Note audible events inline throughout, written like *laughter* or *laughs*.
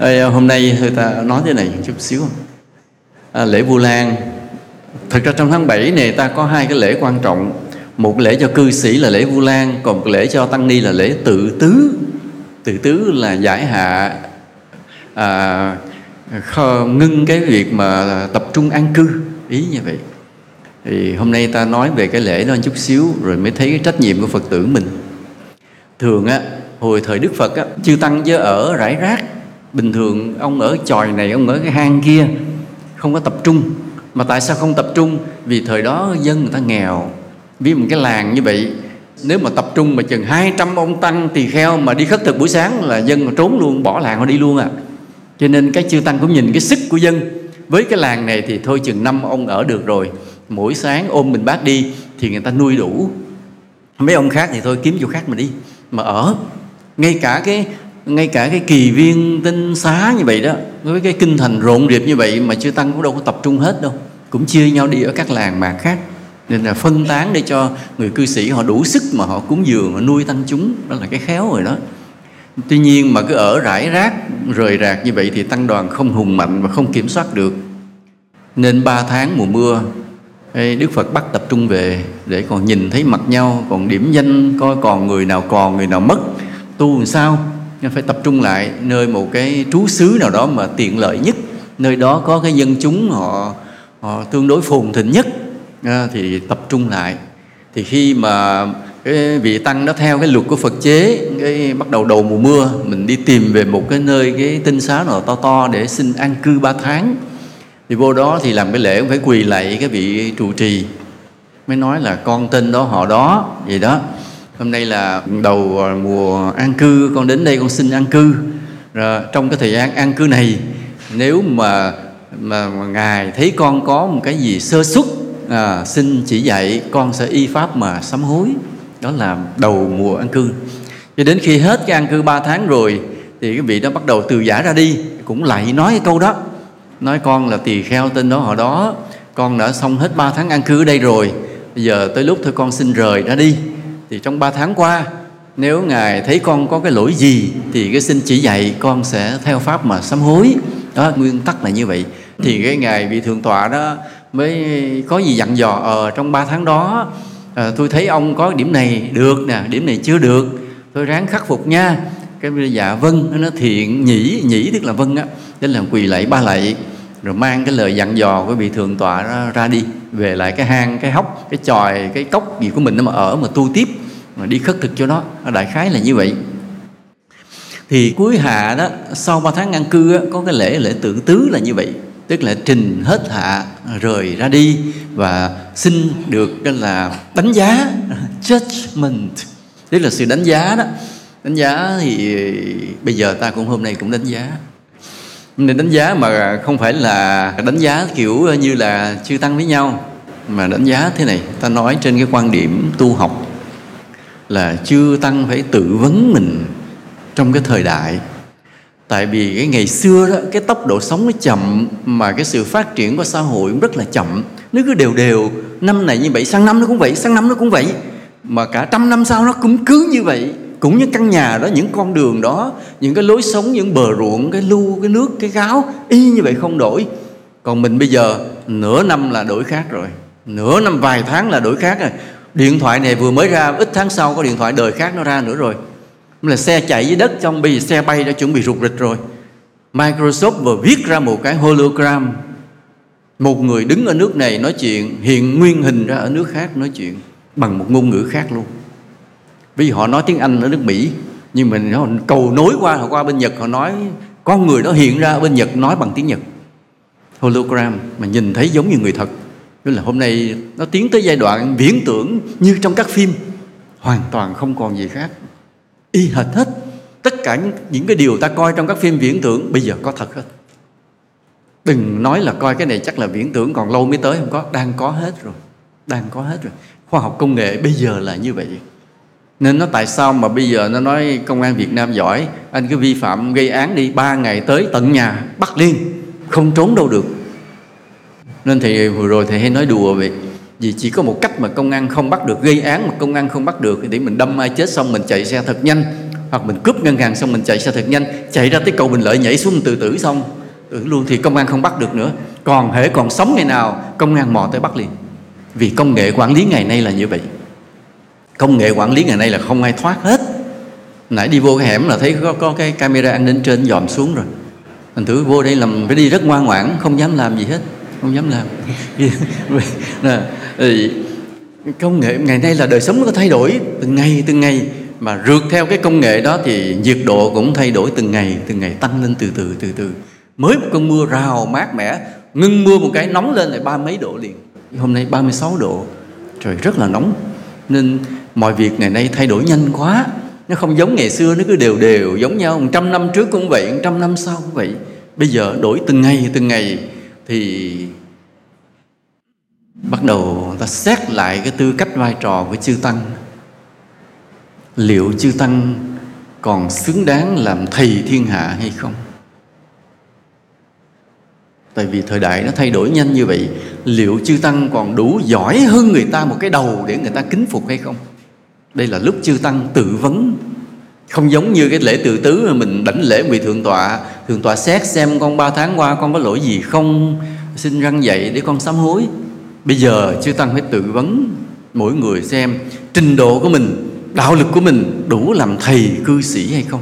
Ê, hôm nay người ta nói thế này một chút xíu. À, lễ vu lan. Thực ra trong tháng 7 này ta có hai cái lễ quan trọng. Một lễ cho cư sĩ là lễ vu lan còn một lễ cho tăng ni là lễ tự tứ. Tự tứ là giải hạ à, ngưng cái việc mà tập trung an cư. Ý như vậy. Thì hôm nay ta nói về cái lễ đó một chút xíu rồi mới thấy cái trách nhiệm của phật tử mình. Thường á hồi thời đức phật á chư tăng chứ ở rải rác bình thường, ông ở chòi này, ông ở cái hang kia, không có tập trung. Mà tại sao không tập trung? Vì thời đó dân người ta nghèo. Vì một cái làng như vậy, nếu mà tập trung mà chừng 200 ông tăng tỳ kheo mà đi khất thực buổi sáng là dân mà trốn luôn, bỏ làng họ đi luôn à. Cho nên cái chư tăng cũng nhìn cái sức của dân. Với cái làng này thì thôi chừng năm ông ở được rồi. Mỗi sáng ôm mình bác đi thì người ta nuôi đủ. Mấy ông khác thì thôi kiếm chỗ khác mà đi. Mà ở, ngay cả cái ngay cả cái kỳ viên tinh xá như vậy đó, với cái kinh thành rộn rịp như vậy mà chư tăng cũng đâu có tập trung hết đâu, cũng chia nhau đi ở các làng mạc khác. Nên là phân tán để cho người cư sĩ họ đủ sức mà họ cúng dường, họ nuôi tăng chúng, đó là cái khéo rồi đó. Tuy nhiên mà cứ ở rải rác, rời rạc như vậy thì tăng đoàn không hùng mạnh và không kiểm soát được. Nên ba tháng mùa mưa Đức Phật bắt tập trung về để còn nhìn thấy mặt nhau, còn điểm danh coi còn người nào còn, người nào mất, tu làm sao nên phải tập trung lại nơi một cái trú xứ nào đó mà tiện lợi nhất. Nơi đó có cái dân chúng họ, họ tương đối phồn thịnh nhất. À, thì tập trung lại. Thì khi mà cái vị tăng đó theo cái luật của Phật chế cái bắt đầu đầu mùa mưa mình đi tìm về một cái nơi cái tinh xá nào to to để xin an cư ba tháng thì vô đó thì làm cái lễ cũng phải quỳ lạy cái vị trụ trì. Mới nói là con tên đó họ đó vậy đó hôm nay là đầu à, mùa an cư con đến đây con xin an cư. Rồi trong cái thời gian an cư này nếu mà mà, mà ngài thấy con có một cái gì sơ xuất à, xin chỉ dạy con sẽ y pháp mà sám hối. Đó là đầu mùa an cư. Cho đến khi hết cái an cư 3 tháng rồi thì cái vị đó bắt đầu từ giả ra đi cũng lại nói cái câu đó. Nói con là tỳ kheo tên đó họ đó con đã xong hết 3 tháng an cư ở đây rồi bây giờ tới lúc thôi con xin rời ra đi thì trong 3 tháng qua nếu ngài thấy con có cái lỗi gì thì cái xin chỉ dạy con sẽ theo pháp mà sám hối. Đó nguyên tắc là như vậy. Thì cái ngài vị thượng tọa đó mới có gì dặn dò ờ trong 3 tháng đó à, tôi thấy ông có điểm này được nè điểm này chưa được. Tôi ráng khắc phục nha. Cái dạ vâng. Nó thiện nhĩ nhĩ tức là vâng á nên là quỳ lạy ba lạy rồi mang cái lời dặn dò của vị thượng tọa ra, ra đi. Về lại cái hang cái hốc cái tròi cái cốc gì của mình nó mà ở mà tu tiếp mà đi khất thực cho nó. Đại khái là như vậy. Thì cuối hạ đó sau 3 tháng an cư á, có cái lễ lễ tự tứ là như vậy. Tức là trình hết hạ rời ra đi và xin được cái là đánh giá *laughs* judgment. Tức là sự đánh giá đó. Đánh giá thì bây giờ ta cũng hôm nay cũng đánh giá nên đánh giá mà không phải là đánh giá kiểu như là chư tăng với nhau, mà đánh giá thế này, ta nói trên cái quan điểm tu học là chư tăng phải tự vấn mình trong cái thời đại. Tại vì cái ngày xưa đó, cái tốc độ sống nó chậm, mà cái sự phát triển của xã hội cũng rất là chậm. Nó cứ đều đều, năm này như vậy, sang năm nó cũng vậy, sang năm nó cũng vậy, mà cả trăm năm sau nó cũng cứ như vậy cũng như căn nhà đó, những con đường đó, những cái lối sống, những bờ ruộng, cái lưu cái nước, cái gáo, y như vậy không đổi. Còn mình bây giờ, nửa năm là đổi khác rồi. Nửa năm, vài tháng là đổi khác rồi. Điện thoại này vừa mới ra, ít tháng sau có điện thoại đời khác nó ra nữa rồi. Là xe chạy dưới đất trong bây giờ xe bay đã chuẩn bị rụt rịch rồi. Microsoft vừa viết ra một cái hologram. Một người đứng ở nước này nói chuyện, hiện nguyên hình ra ở nước khác nói chuyện bằng một ngôn ngữ khác luôn vì họ nói tiếng Anh ở nước Mỹ nhưng mình họ cầu nối qua họ qua bên Nhật họ nói con người đó hiện ra ở bên Nhật nói bằng tiếng Nhật. Hologram mà nhìn thấy giống như người thật. Tức là hôm nay nó tiến tới giai đoạn viễn tưởng như trong các phim hoàn toàn không còn gì khác. Y hệt hết tất cả những, những cái điều ta coi trong các phim viễn tưởng bây giờ có thật hết. Đừng nói là coi cái này chắc là viễn tưởng còn lâu mới tới không có. Đang có hết rồi đang có hết rồi. Khoa học công nghệ bây giờ là như vậy nên nó tại sao mà bây giờ nó nói công an Việt Nam giỏi? Anh cứ vi phạm gây án đi, ba ngày tới tận nhà, bắt liên không trốn đâu được. Nên thì vừa rồi thầy hay nói đùa vậy. Vì chỉ có một cách mà công an không bắt được, gây án mà công an không bắt được, thì để mình đâm ai chết xong mình chạy xe thật nhanh. Hoặc mình cướp ngân hàng xong mình chạy xe thật nhanh, chạy ra tới cầu bình lợi nhảy xuống từ tử xong. Tử luôn thì công an không bắt được nữa. Còn hễ còn sống ngày nào, công an mò tới bắt liền. Vì công nghệ quản lý ngày nay là như vậy công nghệ quản lý ngày nay là không ai thoát hết. Nãy đi vô cái hẻm là thấy có, có cái camera an ninh trên dòm xuống rồi. Thành thử vô đây làm phải đi rất ngoan ngoãn không dám làm gì hết không dám làm. *laughs* Công nghệ ngày nay là đời sống nó có thay đổi từng ngày từng ngày. Mà rượt theo cái công nghệ đó thì nhiệt độ cũng thay đổi từng ngày từng ngày tăng lên từ từ từ từ. Mới một cơn mưa rào mát mẻ ngưng mưa một cái nóng lên lại ba mấy độ liền. Hôm nay 36 độ trời rất là nóng. Nên mọi việc ngày nay thay đổi nhanh quá. Nó không giống ngày xưa, nó cứ đều đều giống nhau. Một trăm năm trước cũng vậy, một trăm năm sau cũng vậy. Bây giờ đổi từng ngày từng ngày thì bắt đầu ta xét lại cái tư cách vai trò của chư tăng. Liệu chư tăng còn xứng đáng làm thầy thiên hạ hay không? Tại vì thời đại nó thay đổi nhanh như vậy, liệu chư tăng còn đủ giỏi hơn người ta một cái đầu để người ta kính phục hay không? Đây là lúc chư tăng tự vấn. Không giống như cái lễ tự tứ mà mình đảnh lễ vị thượng tọa thượng tọa xét xem con ba tháng qua con có lỗi gì không? Xin răng dạy để con sám hối. Bây giờ chư tăng phải tự vấn. Mỗi người xem trình độ của mình, đạo lực của mình đủ làm thầy cư sĩ hay không?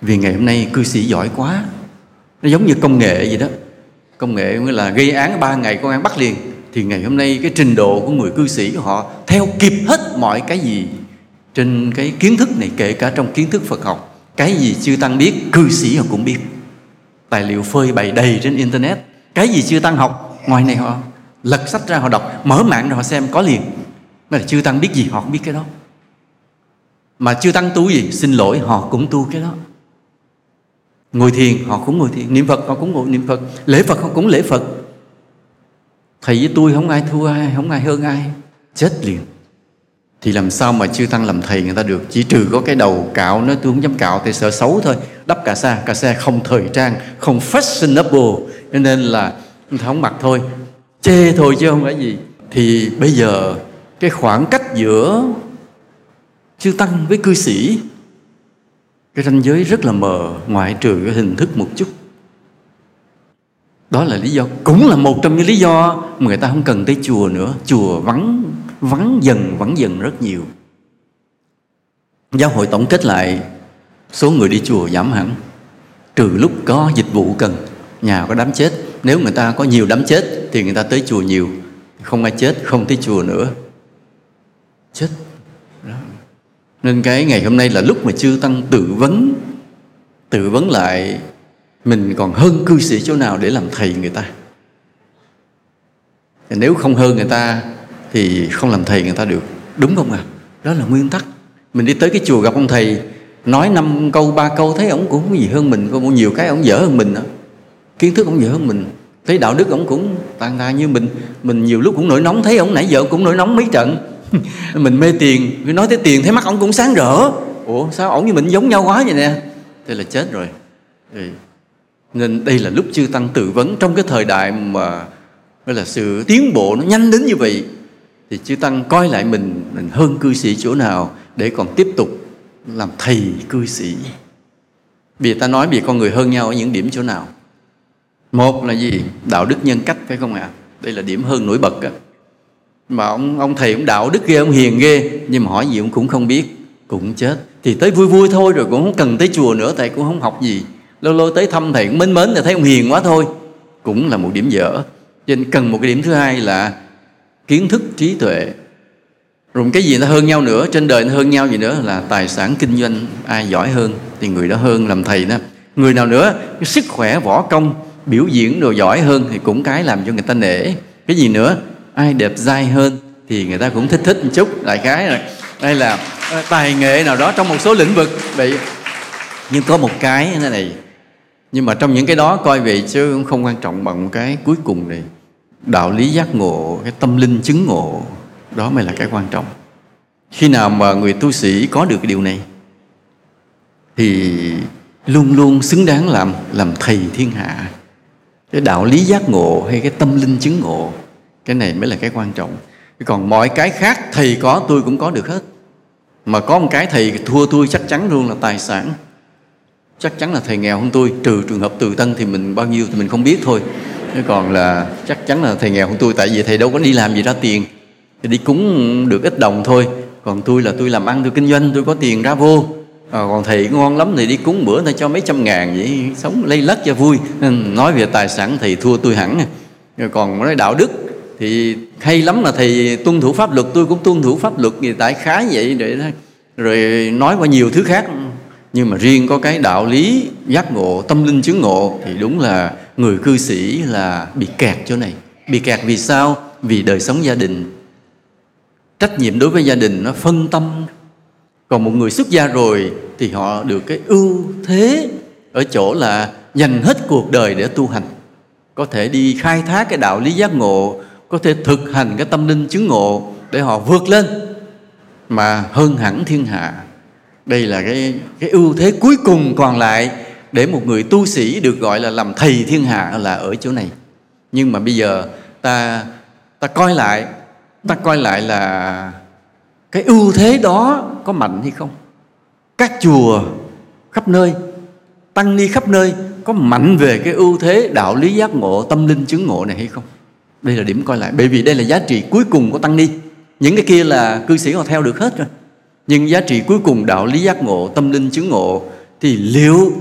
Vì ngày hôm nay cư sĩ giỏi quá. Nó giống như công nghệ vậy đó. Công nghệ là gây án ba ngày công an bắt liền thì ngày hôm nay cái trình độ của người cư sĩ họ theo kịp hết mọi cái gì trên cái kiến thức này, kể cả trong kiến thức Phật học, cái gì chưa tăng biết, cư sĩ họ cũng biết. Tài liệu phơi bày đầy trên internet, cái gì chưa tăng học, ngoài này họ lật sách ra họ đọc, mở mạng rồi họ xem có liền. Mà chưa tăng biết gì, họ không biết cái đó. Mà chưa tăng tu gì, xin lỗi, họ cũng tu cái đó. Ngồi thiền, họ cũng ngồi thiền. Niệm phật, họ cũng ngồi niệm phật. Lễ phật, họ cũng lễ phật thầy với tôi không ai thua ai, không ai hơn ai. Chết liền. Thì làm sao mà chư tăng làm thầy người ta được? Chỉ trừ có cái đầu cạo nó tôi không dám cạo thì sợ xấu thôi. Đắp cà sa cà sa không thời trang, không fashionable. Cho nên là không mặc thôi. Chê thôi chứ không phải gì. Thì bây giờ cái khoảng cách giữa chư tăng với cư sĩ, cái ranh giới rất là mờ, ngoại trừ cái hình thức một chút đó là lý do, cũng là một trong những lý do mà người ta không cần tới chùa nữa. Chùa vắng vắng dần vắng dần rất nhiều. Giáo hội tổng kết lại, số người đi chùa giảm hẳn. Trừ lúc có dịch vụ cần, nhà có đám chết. Nếu người ta có nhiều đám chết, thì người ta tới chùa nhiều. Không ai chết, không tới chùa nữa. Chết. Đó. nên cái ngày hôm nay là lúc mà chư tăng tự vấn tự vấn lại mình còn hơn cư sĩ chỗ nào để làm thầy người ta? Nếu không hơn người ta thì không làm thầy người ta được. Đúng không ạ? À? đó là nguyên tắc. Mình đi tới cái chùa gặp ông thầy, nói năm câu, ba câu, thấy ông cũng không gì hơn mình, có nhiều cái ông dở hơn mình đó. kiến thức ông dở hơn mình. Thấy đạo đức ông cũng tàn tà như mình. Mình nhiều lúc cũng nổi nóng, thấy ông nãy giờ cũng nổi nóng mấy trận. *laughs* Mình mê tiền, cứ nói tới tiền, thấy mắt ông cũng sáng rỡ. Ủa, sao ổng như mình giống nhau quá vậy nè? Thế là chết rồi. Ừ nên đây là lúc chư tăng tự vấn trong cái thời đại mà, gọi là, sự tiến bộ nó nhanh đến như vậy, thì chư tăng coi lại mình mình hơn cư sĩ chỗ nào để còn tiếp tục làm thầy cư sĩ. Vì ta nói vì con người hơn nhau ở những điểm chỗ nào. Một là gì? Đạo đức nhân cách, phải không ạ? À? đây là điểm hơn nổi bật á. Mà ông ông thầy ông đạo đức ghê, ông hiền ghê, nhưng mà hỏi gì ông cũng không biết, cũng chết. Thì tới vui vui thôi rồi cũng không cần tới chùa nữa thầy cũng không học gì lâu lâu tới thăm thầy cũng mến mến là thấy ông hiền quá thôi. Cũng là một điểm dở. Cho nên cần một cái điểm thứ hai là kiến thức trí tuệ. Rồi cái gì nó hơn nhau nữa, trên đời nó hơn nhau gì nữa là tài sản kinh doanh, ai giỏi hơn thì người đó hơn làm thầy đó. Người nào nữa, cái sức khỏe, võ công, biểu diễn đồ giỏi hơn thì cũng cái làm cho người ta nể. Cái gì nữa, ai đẹp dai hơn thì người ta cũng thích thích một chút, đại khái rồi. Đây là à, tài nghệ nào đó trong một số lĩnh vực. Vậy nhưng có một cái thế này nhưng mà trong những cái đó coi vậy chứ cũng không quan trọng bằng cái cuối cùng này. Đạo lý giác ngộ, cái tâm linh chứng ngộ, đó mới là cái quan trọng. Khi nào mà người tu sĩ có được cái điều này, thì luôn luôn xứng đáng làm làm thầy thiên hạ. Cái đạo lý giác ngộ hay cái tâm linh chứng ngộ, cái này mới là cái quan trọng. Còn mọi cái khác, thầy có, tôi cũng có được hết. Mà có một cái thầy thua tôi chắc chắn luôn là tài sản chắc chắn là thầy nghèo hơn tôi trừ trường hợp từ tân thì mình bao nhiêu thì mình không biết thôi. Chứ còn là chắc chắn là thầy nghèo hơn tôi tại vì thầy đâu có đi làm gì ra tiền. Thì đi cúng được ít đồng thôi. Còn tôi là tôi làm ăn tôi kinh doanh tôi có tiền ra vô. À, còn thầy ngon lắm thì đi cúng bữa thầy cho mấy trăm ngàn vậy sống lây lất cho vui. Nên nói về tài sản thì thua tôi hẳn. Rồi còn nói đạo đức thì hay lắm là thầy tuân thủ pháp luật tôi cũng tuân thủ pháp luật gì tại khá vậy để rồi nói qua nhiều thứ khác nhưng mà riêng có cái đạo lý giác ngộ, tâm linh chứng ngộ thì đúng là người cư sĩ là bị kẹt chỗ này. Bị kẹt vì sao? Vì đời sống gia đình. Trách nhiệm đối với gia đình nó phân tâm. Còn một người xuất gia rồi thì họ được cái ưu thế ở chỗ là dành hết cuộc đời để tu hành. Có thể đi khai thác cái đạo lý giác ngộ, có thể thực hành cái tâm linh chứng ngộ để họ vượt lên. Mà hơn hẳn thiên hạ đây là cái cái ưu thế cuối cùng còn lại để một người tu sĩ được gọi là làm thầy thiên hạ là ở chỗ này. Nhưng mà bây giờ ta ta coi lại, ta coi lại là cái ưu thế đó có mạnh hay không? Các chùa khắp nơi, tăng ni khắp nơi có mạnh về cái ưu thế đạo lý giác ngộ, tâm linh chứng ngộ này hay không? Đây là điểm coi lại, bởi vì đây là giá trị cuối cùng của tăng ni. Những cái kia là cư sĩ họ theo được hết rồi nhưng giá trị cuối cùng đạo lý giác ngộ, tâm linh chứng ngộ, thì liệu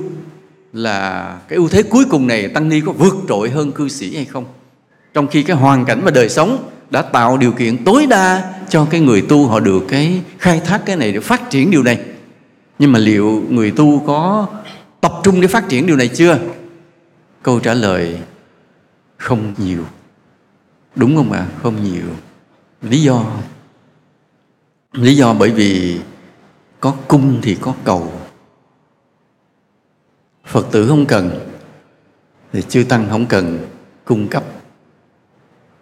là cái ưu thế cuối cùng này tăng ni có vượt trội hơn cư sĩ hay không? Trong khi cái hoàn cảnh và đời sống đã tạo điều kiện tối đa cho cái người tu họ được cái khai thác cái này để phát triển điều này. Nhưng mà liệu người tu có tập trung để phát triển điều này chưa? Câu trả lời, không nhiều. Đúng không ạ? À? không nhiều. Lý do? Lý do bởi vì có cung thì có cầu. Phật tử không cần, thì chư tăng không cần cung cấp.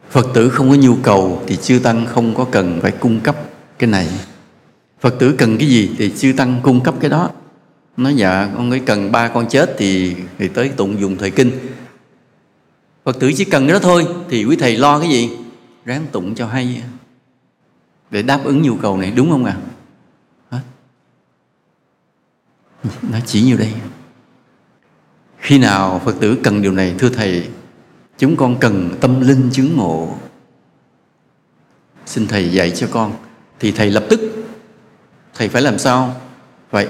Phật tử không có nhu cầu thì chư tăng không có cần phải cung cấp cái này. Phật tử cần cái gì thì chư tăng cung cấp cái đó. Nói dạ con ấy cần ba con chết thì thì tới tụng dùng thời kinh. Phật tử chỉ cần cái đó thôi, thì quý thầy lo cái gì? Ráng tụng cho hay để đáp ứng nhu cầu này, đúng không ạ? À? nó chỉ như đây. Khi nào phật tử cần điều này, thưa thầy, chúng con cần tâm linh chứng ngộ. Xin thầy dạy cho con. Thì thầy lập tức, thầy phải làm sao? Phải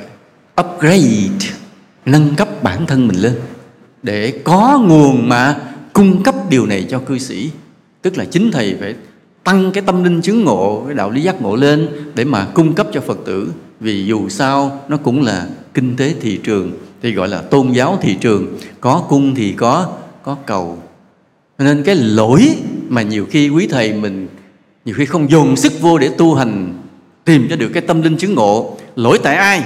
upgrade, nâng cấp bản thân mình lên. Để có nguồn mà cung cấp điều này cho cư sĩ. Tức là chính thầy phải tăng cái tâm linh chứng ngộ cái đạo lý giác ngộ lên để mà cung cấp cho phật tử. Vì dù sao, nó cũng là kinh tế thị trường, thì gọi là tôn giáo thị trường. Có cung thì có có cầu. Nên cái lỗi mà nhiều khi quý thầy mình, nhiều khi không dồn sức vô để tu hành, tìm cho được cái tâm linh chứng ngộ, lỗi tại ai?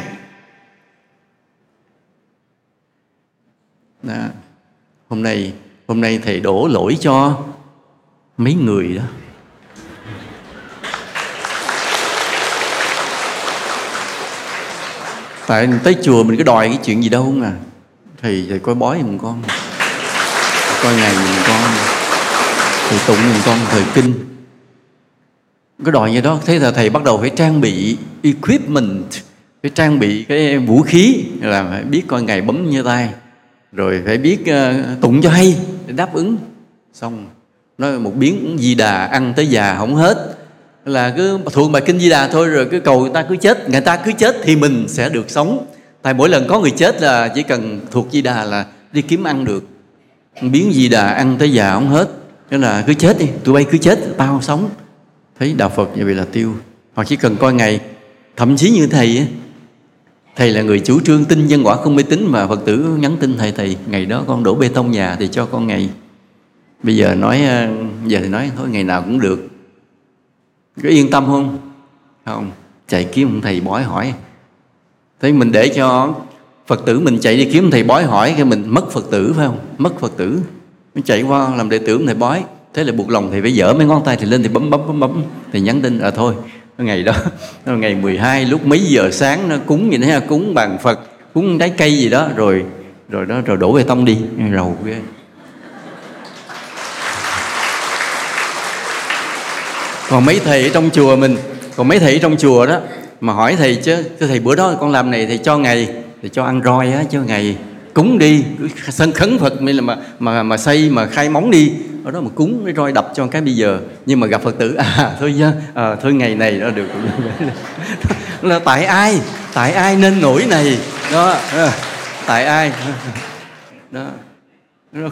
Đó. hôm nay hôm nay thầy đổ lỗi cho mấy người đó. Tại tới chùa mình cứ đòi cái chuyện gì đâu không à thầy thầy coi bói giùm con. Coi ngày giùm con. Thầy tụng giùm con thời kinh. Cái đòi như đó. Thế là thầy bắt đầu phải trang bị equipment phải trang bị cái vũ khí là phải biết coi ngày bấm như tay. Rồi phải biết uh, tụng cho hay để đáp ứng. Xong nói một biến di đà ăn tới già không hết là cứ thuộc bài kinh di đà thôi rồi cứ cầu người ta cứ chết. Người ta cứ chết thì mình sẽ được sống. Tại mỗi lần có người chết là chỉ cần thuộc di đà là đi kiếm ăn được. Biến di đà ăn tới già không hết. Nên là cứ chết đi. Tụi bay cứ chết tao sống. Thấy đạo phật như vậy là tiêu. Hoặc chỉ cần coi ngày thậm chí như thầy ấy, thầy là người chủ trương tin nhân quả không mê tín mà phật tử nhắn tin thầy thầy ngày đó con đổ bê tông nhà thì cho con ngày. Bây giờ nói ờ, giờ thì nói thôi ngày nào cũng được có yên tâm không? Không? Chạy kiếm ông thầy bói hỏi. Thế mình để cho phật tử mình chạy đi kiếm thầy bói hỏi cái mình mất phật tử, phải không? Mất phật tử. Mình chạy qua làm đệ tử thầy bói. Thế là buộc lòng thì phải dở mấy ngón tay thì lên thì bấm bấm bấm bấm. Thì nhắn tin à thôi ngày đó *laughs* ngày 12 lúc mấy giờ sáng nó cúng gì đó cúng bàn phật, cúng trái cây gì đó, rồi rồi đó, rồi đổ bê tông đi. Rầu ghê. Còn mấy thầy ở trong chùa mình còn mấy thầy ở trong chùa đó mà hỏi thầy chứ thầy bữa đó con làm này thì cho ngày thì cho ăn roi á cho ngày cúng đi. Sân khấn phật mới là mà mà mà xây mà khai móng đi. Ở đó mà cúng cái roi đập cho cái bây giờ. Nhưng mà gặp phật tử à thôi nhá à, thôi ngày này đó được. *laughs* Là tại ai? Tại ai nên nổi này? Đó à, tại ai? *laughs* Đó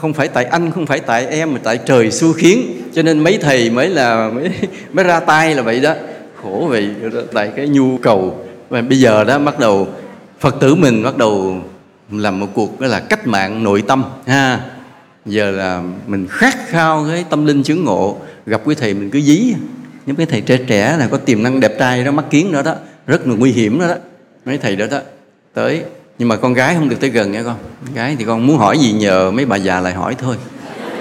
không phải tại anh, không phải tại em, mà tại trời xu khiến. Cho nên mấy thầy mới là, mới mới ra tay là vậy đó. Khổ vậy tại cái nhu cầu. Và bây giờ đó bắt đầu, phật tử mình bắt đầu làm một cuộc đó là cách mạng nội tâm, ha. Giờ là mình khát khao cái tâm linh chứng ngộ. Gặp quý thầy mình cứ dí. Những cái thầy trẻ trẻ là có tiềm năng đẹp trai đó, mắt kiến đó đó. Rất là nguy hiểm đó đó. Mấy thầy đó đó, tới nhưng mà con gái không được tới gần nha con. Con gái thì con muốn hỏi gì nhờ mấy bà già lại hỏi thôi.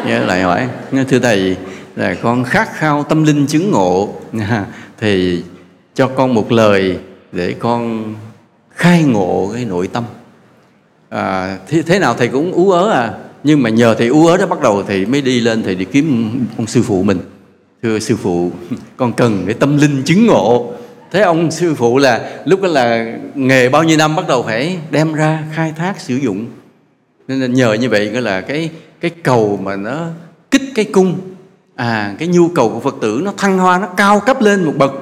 Nhớ lại hỏi. Thưa thầy là con khát khao tâm linh chứng ngộ. *laughs* Thì cho con một lời để con khai ngộ cái nội tâm. À, thế, thế nào thầy cũng ú ớ à. Nhưng mà nhờ thầy ú ớ đó bắt đầu thầy mới đi lên thầy đi kiếm ông sư phụ mình. Thưa sư phụ *laughs* con cần cái tâm linh chứng ngộ thế ông sư phụ là lúc đó là nghề bao nhiêu năm bắt đầu phải đem ra khai thác, sử dụng. Nên là nhờ như vậy gọi là cái cái cầu mà nó kích cái cung. À cái nhu cầu của phật tử nó thăng hoa, nó cao cấp lên một bậc.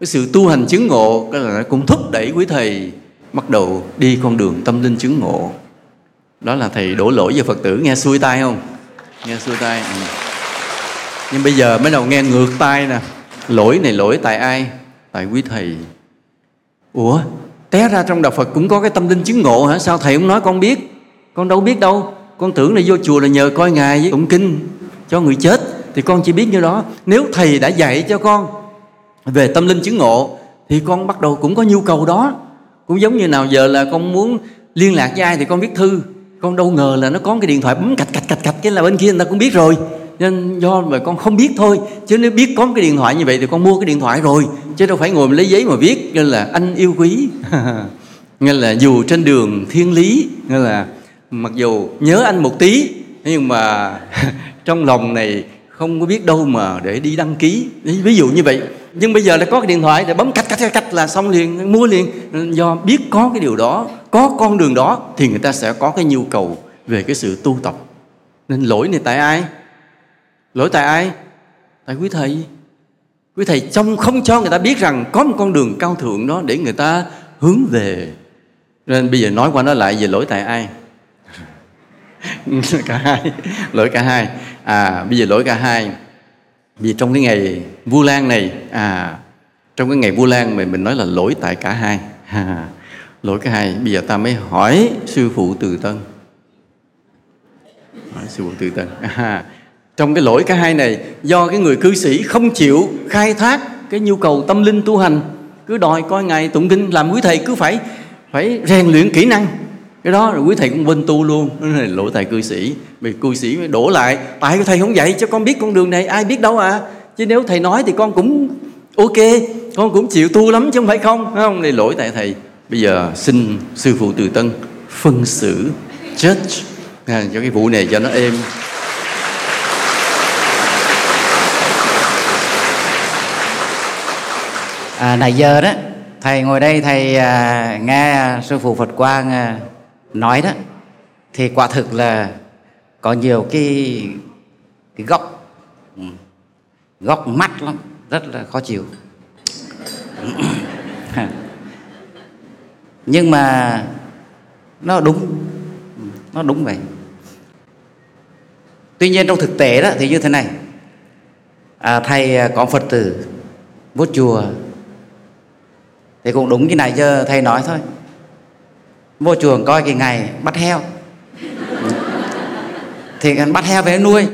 Cái sự tu hành chứng ngộ cái là nó cũng thúc đẩy quý thầy bắt đầu đi con đường tâm linh chứng ngộ. Đó là thầy đổ lỗi cho phật tử. Nghe xuôi tai không? Nghe xuôi tai. Ừ. nhưng bây giờ mới đầu nghe ngược tai nè. Lỗi này lỗi tại ai? Tại quý thầy. Ủa, té ra trong đạo phật cũng có cái tâm linh chứng ngộ hả? Sao thầy không nói con biết? Con đâu biết đâu. Con tưởng là vô chùa là nhờ coi ngài với tụng kinh cho người chết, thì con chỉ biết như đó. Nếu thầy đã dạy cho con về tâm linh chứng ngộ, thì con bắt đầu cũng có nhu cầu đó. Cũng giống như nào giờ là con muốn liên lạc với ai thì con viết thư. Con đâu ngờ là nó có cái điện thoại bấm cạch cạch cạch cạch, cái là bên kia người ta cũng biết rồi nên do mà con không biết thôi chứ nếu biết có cái điện thoại như vậy thì con mua cái điện thoại rồi chứ đâu phải ngồi lấy giấy mà viết nên là anh yêu quý. *laughs* Nên là dù trên đường thiên lý nên là mặc dù nhớ anh một tí nhưng mà *laughs* trong lòng này không có biết đâu mà để đi đăng ký. Ví dụ như vậy. Nhưng bây giờ đã có cái điện thoại thì bấm cách cách cách là xong liền mua liền. Do biết có cái điều đó có con đường đó thì người ta sẽ có cái nhu cầu về cái sự tu tập. Nên lỗi này tại ai lỗi tại ai? Tại quý thầy. Quý thầy trong không cho người ta biết rằng có một con đường cao thượng đó để người ta hướng về. Nên bây giờ nói qua nói lại về lỗi tại ai? *laughs* Cả hai. Lỗi cả hai. À bây giờ lỗi cả hai. Vì trong cái ngày Vu Lan này à trong cái ngày Vu Lan mà mình nói là lỗi tại cả hai. À, lỗi cả hai. Bây giờ ta mới hỏi sư phụ Từ Tân. Hỏi sư phụ Từ Tân. À, trong cái lỗi cả hai này do cái người cư sĩ không chịu khai thác cái nhu cầu tâm linh tu hành cứ đòi coi ngài tụng kinh làm quý thầy cứ phải phải rèn luyện kỹ năng. Cái đó rồi quý thầy cũng quên tu luôn. *laughs* Đó là lỗi tại cư sĩ. Vì cư sĩ mới đổ lại. Tại thầy không dạy cho con biết con đường này? Ai biết đâu à. Chứ nếu thầy nói thì con cũng ok con cũng chịu tu lắm chứ không phải không không? Đây lỗi tại thầy. Bây giờ xin sư phụ từ tân phân xử judge. À, cho cái vụ này cho nó êm. À, nãy giờ đó thầy ngồi đây thầy à, nghe sư phụ Phật Quang à, nói đó thì quả thực là có nhiều cái cái góc ừ, góc mắt lắm rất là khó chịu. *coughs* Nhưng mà nó đúng nó đúng vậy. Tuy nhiên trong thực tế đó thì như thế này. À, thầy à, có phật tử vô chùa thì cũng đúng cái này giờ thầy nói thôi. Vô chuồng coi cái ngày bắt heo. Thì bắt heo về nuôi.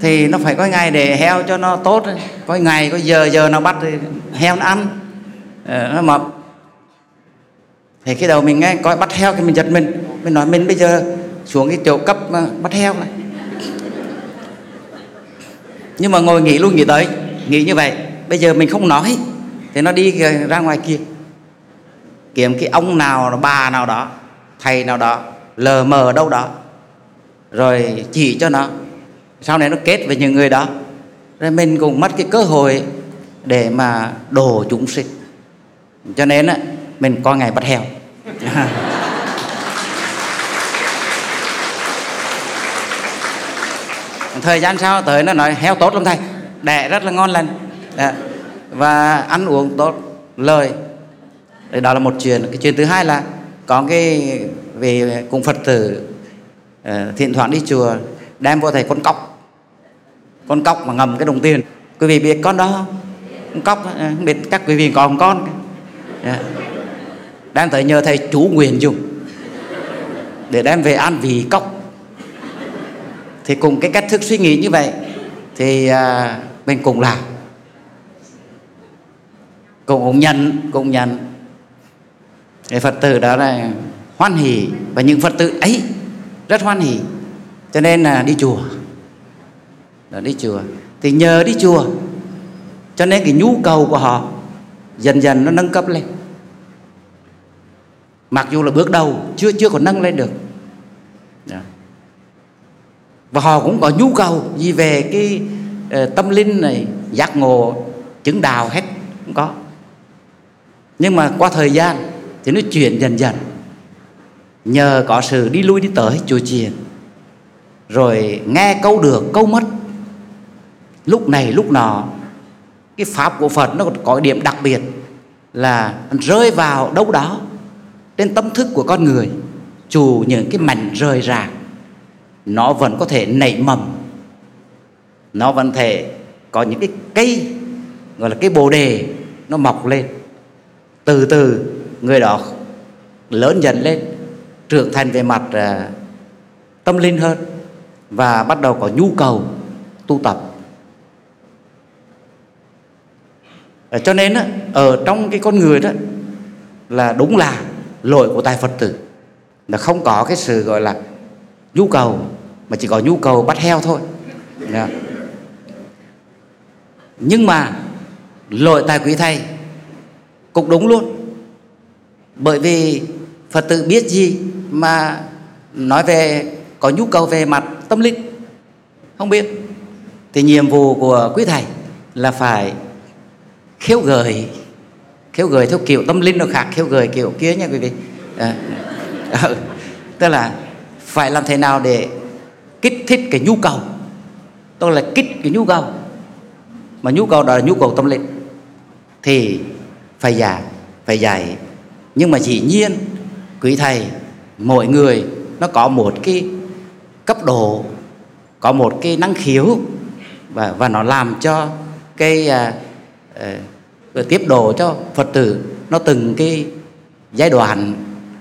Thì nó phải có ngày để heo cho nó tốt. Có ngày, có giờ giờ nó bắt thì heo nó ăn. Ờ, nó mập. Thì cái đầu mình nghe, coi bắt heo thì mình giật mình. Mình nói, mình bây giờ xuống cái chỗ cấp ờ, bắt heo này nhưng mà ngồi nghỉ luôn nghỉ tới. Nghĩ như vậy. Bây giờ mình không nói. Thì nó đi ra ngoài kia kiếm cái ông nào bà nào đó, thầy nào đó, lờ mờ đâu đó. Rồi chỉ cho nó. Sau này nó kết với những người đó. Rồi mình cũng mất cái cơ hội để mà đổ chúng sinh. Cho nên á, mình coi ngày bắt heo. *laughs* Thời gian sau tới nó nói, heo tốt lắm thầy, đẻ rất là ngon lành. Dạ. Và ăn uống tốt, lời đó là một chuyện. Cái chuyện thứ hai là có cái về cùng phật tử ờ, thiện thoảng đi chùa, đem vô thầy con cóc. Con cóc mà ngầm cái đồng tiền. Quý vị biết con đó không? Con cóc ờ, không biết các quý vị còn con? Yeah. đem tới nhờ thầy chú nguyện dùng để đem về ăn vì cóc. Thì cùng cái cách thức suy nghĩ như vậy thì ờ, mình cùng làm. Cùng cũng nhận cùng nhận cái phật tử đó là hoan hỷ và những phật tử ấy rất hoan hỷ. Cho nên là đi chùa. Đó, đi chùa. Thì nhờ đi chùa cho nên cái nhu cầu của họ dần dần nó nâng cấp lên. Mặc dù là bước đầu chưa chưa còn nâng lên được. Đó và họ cũng có nhu cầu gì về cái uh, tâm linh này giác ngộ chứng đạo hết cũng có. Nhưng mà qua thời gian thì nó chuyển dần dần. Nhờ có sự đi lui đi tới chùa chiền, rồi nghe câu được, câu mất, lúc này, lúc nọ, cái pháp của phật nó có điểm đặc biệt là rơi vào đâu đó trên tâm thức của con người chủ những cái mảnh rời rạc, nó vẫn có thể nảy mầm. Nó vẫn thể có những cái cây, gọi là cái bồ đề, nó mọc lên. Từ từ người đó lớn dần lên trưởng thành về mặt à, tâm linh hơn và bắt đầu có nhu cầu tu tập. À, cho nên á, ở trong cái con người đó là đúng là lỗi của tài phật tử. Là không có cái sự gọi là nhu cầu mà chỉ có nhu cầu bắt heo thôi. Yeah. Nhưng mà lỗi tài quý thầy cũng đúng luôn bởi vì phật tử biết gì mà nói về có nhu cầu về mặt tâm linh? Không biết. Thì nhiệm vụ của quý thầy là phải khiếu gợi khiếu gợi theo kiểu tâm linh nó khác khiếu gợi kiểu kia nha quý vị. À, *laughs* tức là phải làm thế nào để kích thích cái nhu cầu? Tôi là kích cái nhu cầu. Mà nhu cầu đó là nhu cầu tâm linh. Thì phải dạy phải dạy nhưng mà dĩ nhiên quý thầy mỗi người nó có một cái cấp độ có một cái năng khiếu và và nó làm cho cái à, à, tiếp độ cho phật tử nó từng cái giai đoạn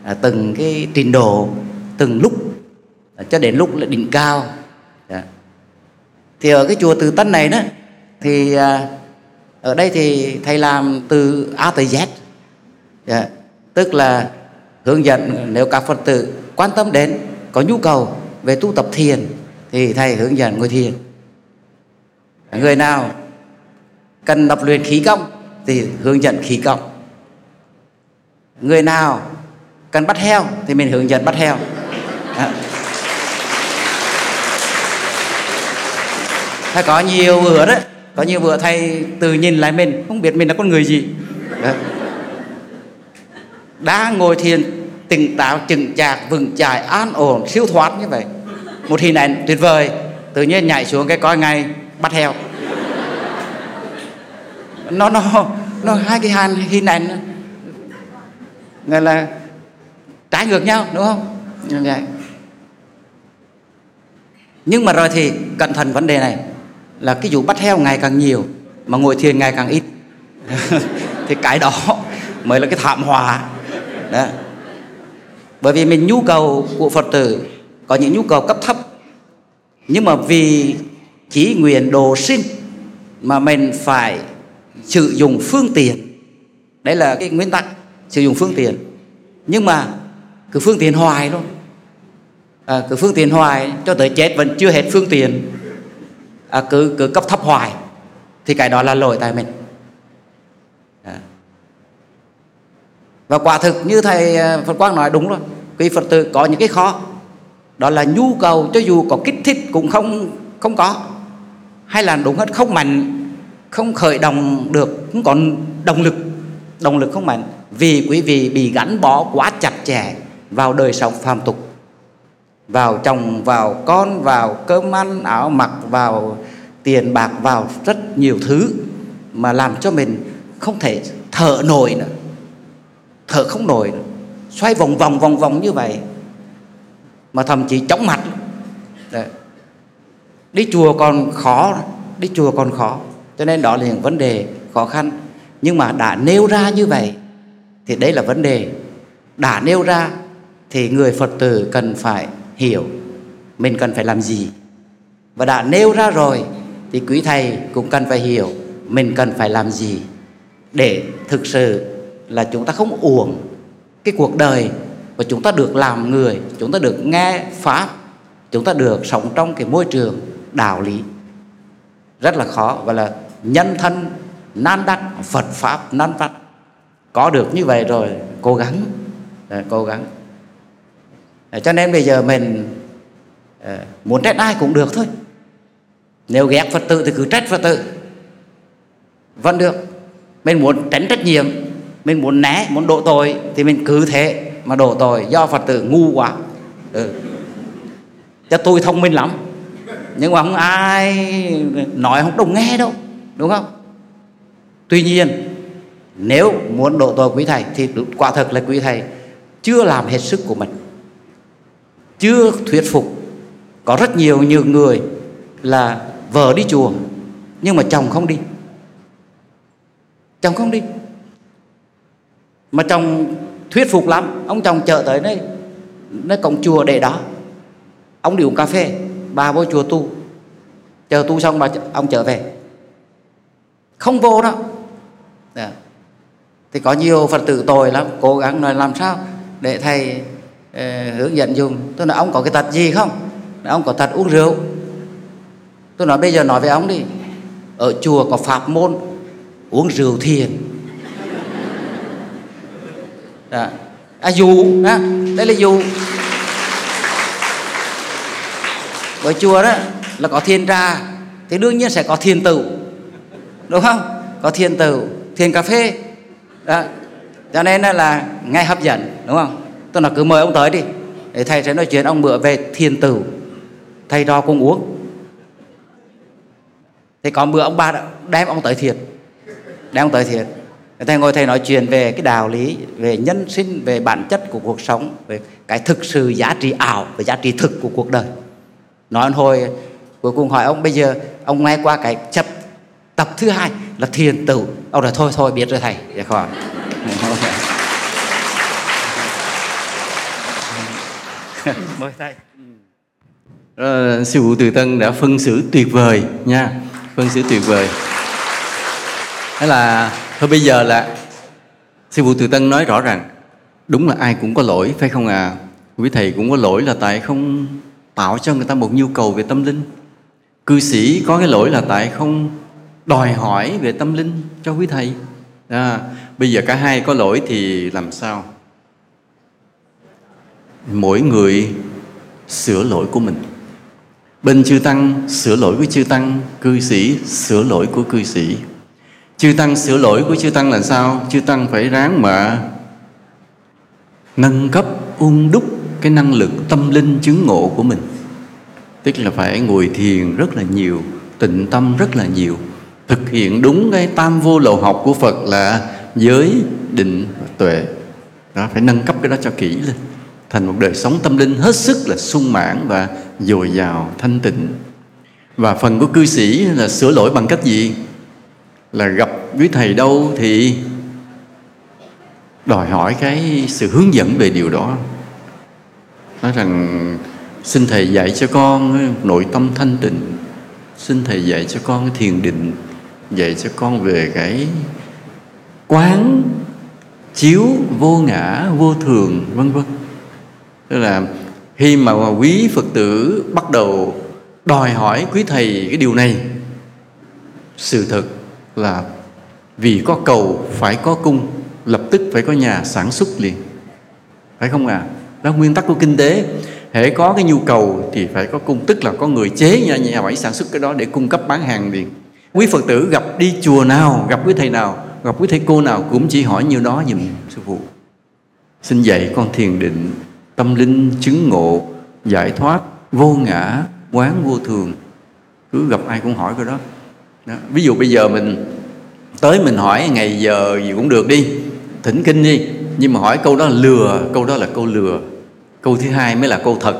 à, từng cái trình độ từng lúc à, cho đến lúc là đỉnh cao à. thì ở cái chùa Từ Tân này đó thì à, ở đây thì thầy làm từ A tới Z dạ tức là hướng dẫn nếu các phật tử quan tâm đến có nhu cầu về tu tập thiền thì thầy hướng dẫn ngồi thiền người nào cần tập luyện khí công thì hướng dẫn khí công người nào cần bắt heo thì mình hướng dẫn bắt heo à. thầy có nhiều bữa đấy, có nhiều bữa thầy từ nhìn lại mình không biết mình là con người gì đấy đã ngồi thiền, tỉnh táo chừng chạc, vững chãi, an ổn, siêu thoát như vậy. Một hình ảnh tuyệt vời. Tự nhiên nhảy xuống cái coi ngay, bắt heo. Nó nó nó, hai cái hàn, hình ảnh gọi là trái ngược nhau, đúng không? Như vậy. Nhưng mà rồi thì cẩn thận vấn đề này, là cái vụ bắt heo ngày càng nhiều, mà ngồi thiền ngày càng ít. *laughs* Thì cái đó mới là cái thảm họa đó. Bởi vì mình nhu cầu của phật tử có những nhu cầu cấp thấp. Nhưng mà vì chỉ nguyện đồ sinh mà mình phải sử dụng phương tiện. Đấy là cái nguyên tắc sử dụng phương tiện. Nhưng mà cứ phương tiện hoài luôn à, cứ phương tiện hoài cho tới chết vẫn chưa hết phương tiện. À, cứ cứ cấp thấp hoài thì cái đó là lỗi tại mình. Và quả thực như thầy à, Phật Quang nói đúng rồi. Quý Phật tử có những cái khó. Đó là nhu cầu cho dù có kích thích cũng không không có. Hay là đúng hết không mạnh, không khởi động được, không còn động lực. Động lực không mạnh. Vì quý vị bị gắn bó quá chặt chẽ vào đời sống phàm tục. Vào chồng, vào con, vào cơm ăn, áo mặc, vào tiền bạc, vào rất nhiều thứ mà làm cho mình không thể thở nổi nữa thở không nổi, xoay vòng vòng vòng vòng như vậy, mà thậm chí chóng mặt. Đấy. đi chùa còn khó, đi chùa còn khó, cho nên đó là những vấn đề khó khăn. Nhưng mà đã nêu ra như vậy, thì đấy là vấn đề. Đã nêu ra, thì người phật tử cần phải hiểu mình cần phải làm gì. Và đã nêu ra rồi, thì quý thầy cũng cần phải hiểu mình cần phải làm gì để thực sự là chúng ta không uổng cái cuộc đời và chúng ta được làm người, chúng ta được nghe pháp, chúng ta được sống trong cái môi trường đạo lý. Rất là khó và là nhân thân nan đắc, phật pháp nan đắc có được như vậy rồi, cố gắng. Cố gắng. Cho nên bây giờ mình ờ, muốn trách ai cũng được thôi. Nếu ghét phật tử thì cứ trách phật tử. Vẫn được. Mình muốn tránh trách nhiệm mình muốn né, muốn đổ tội thì mình cứ thế mà đổ tội. Do phật tử ngu quá. Ừ. cho tôi thông minh lắm. Nhưng mà không ai nói không đồng nghe đâu, đúng không? Tuy nhiên, nếu muốn độ tội quý thầy thì quả thật là quý thầy chưa làm hết sức của mình. Chưa thuyết phục. Có rất nhiều nhiều người là vợ đi chùa, nhưng mà chồng không đi. Chồng không đi mà chồng thuyết phục lắm. Ông chồng chợ tới nơi nơi cổng chùa để đó. Ông đi uống cà phê. Bà vô chùa tu. Chờ tu xong bà ông trở về. Không vô đó Đã. Dạ. Thì có nhiều phật tử tội lắm. Cố gắng nói làm sao để thầy eh, hướng dẫn dùng tôi nói ông có cái tật gì không? Ông có tật uống rượu. Tôi nói bây giờ nói với ông đi. Ở chùa có pháp môn uống rượu thiền đó. à dù đó đây là dù. Ở chùa đó là có thiền trà thì đương nhiên sẽ có thiền tử đúng không? Có thiền tử thiền cà phê. Đó. cho nên là ngay hấp dẫn, đúng không? Tôi là cứ mời ông tới đi để thầy sẽ nói chuyện ông bữa về thiền tử thầy đo cùng uống. Thì có bữa ông ba đem ông tới thiền đem ông tới thiền thầy ngồi thầy nói chuyện về cái đạo lý về nhân sinh về bản chất của cuộc sống về cái thực sự giá trị ảo và giá trị thực của cuộc đời. Nói hồi cuối cùng hỏi ông bây giờ ông nghe qua cái chấp tập thứ hai là thiền tử ông nói thôi thôi biết rồi thầy. Dạ khỏi *laughs* mời thầy. À, sư phụ từ tân đã phân xử tuyệt vời nha. Phân xử tuyệt vời. Thế là thôi bây giờ là sư phụ từ tân nói rõ ràng đúng là ai cũng có lỗi phải không à? Quý thầy cũng có lỗi là tại không tạo cho người ta một nhu cầu về tâm linh. Cư sĩ có cái lỗi là tại không đòi hỏi về tâm linh cho quý thầy. À, bây giờ cả hai có lỗi thì làm sao? Mỗi người sửa lỗi của mình. Bên chư tăng sửa lỗi của chư tăng cư sĩ sửa lỗi của cư sĩ chư tăng sửa lỗi của chư tăng là sao? Chư tăng phải ráng mà nâng cấp ung đúc cái năng lực tâm linh chứng ngộ của mình. Tức là phải ngồi thiền rất là nhiều, tịnh tâm rất là nhiều, thực hiện đúng cái tam vô lậu học của phật là giới, định và tuệ. Đó, phải nâng cấp cái đó cho kỹ lên, thành một đời sống tâm linh hết sức là sung mãn và dồi dào, thanh tịnh. Và phần của cư sĩ là sửa lỗi bằng cách gì? Là gặp quý thầy đâu thì đòi hỏi cái sự hướng dẫn về điều đó. Nói rằng, xin thầy dạy cho con nội tâm thanh tịnh. Xin thầy dạy cho con thiền định. Dạy cho con về cái quán chiếu vô ngã, vô thường, vân vân. Tức là khi mà quý phật tử bắt đầu đòi hỏi quý thầy cái điều này, sự thật là vì có cầu, phải có cung, lập tức phải có nhà sản xuất liền. Phải không à đó là nguyên tắc của kinh tế. Hễ có cái nhu cầu thì phải có cung, tức là có người chế nhà nhà máy sản xuất cái đó để cung cấp bán hàng liền. Quý phật tử gặp đi chùa nào, gặp quý thầy nào, gặp quý thầy cô nào cũng chỉ hỏi như đó giùm sư phụ. Xin dạy con thiền định, tâm linh chứng ngộ, giải thoát vô ngã, quán vô thường. Cứ gặp ai cũng hỏi cái đó. đó, ví dụ bây giờ mình tới mình hỏi, ngày giờ gì cũng được đi. Thỉnh kinh đi. Nhưng mà hỏi câu đó là lừa, câu đó là câu lừa. Câu thứ hai mới là câu thật.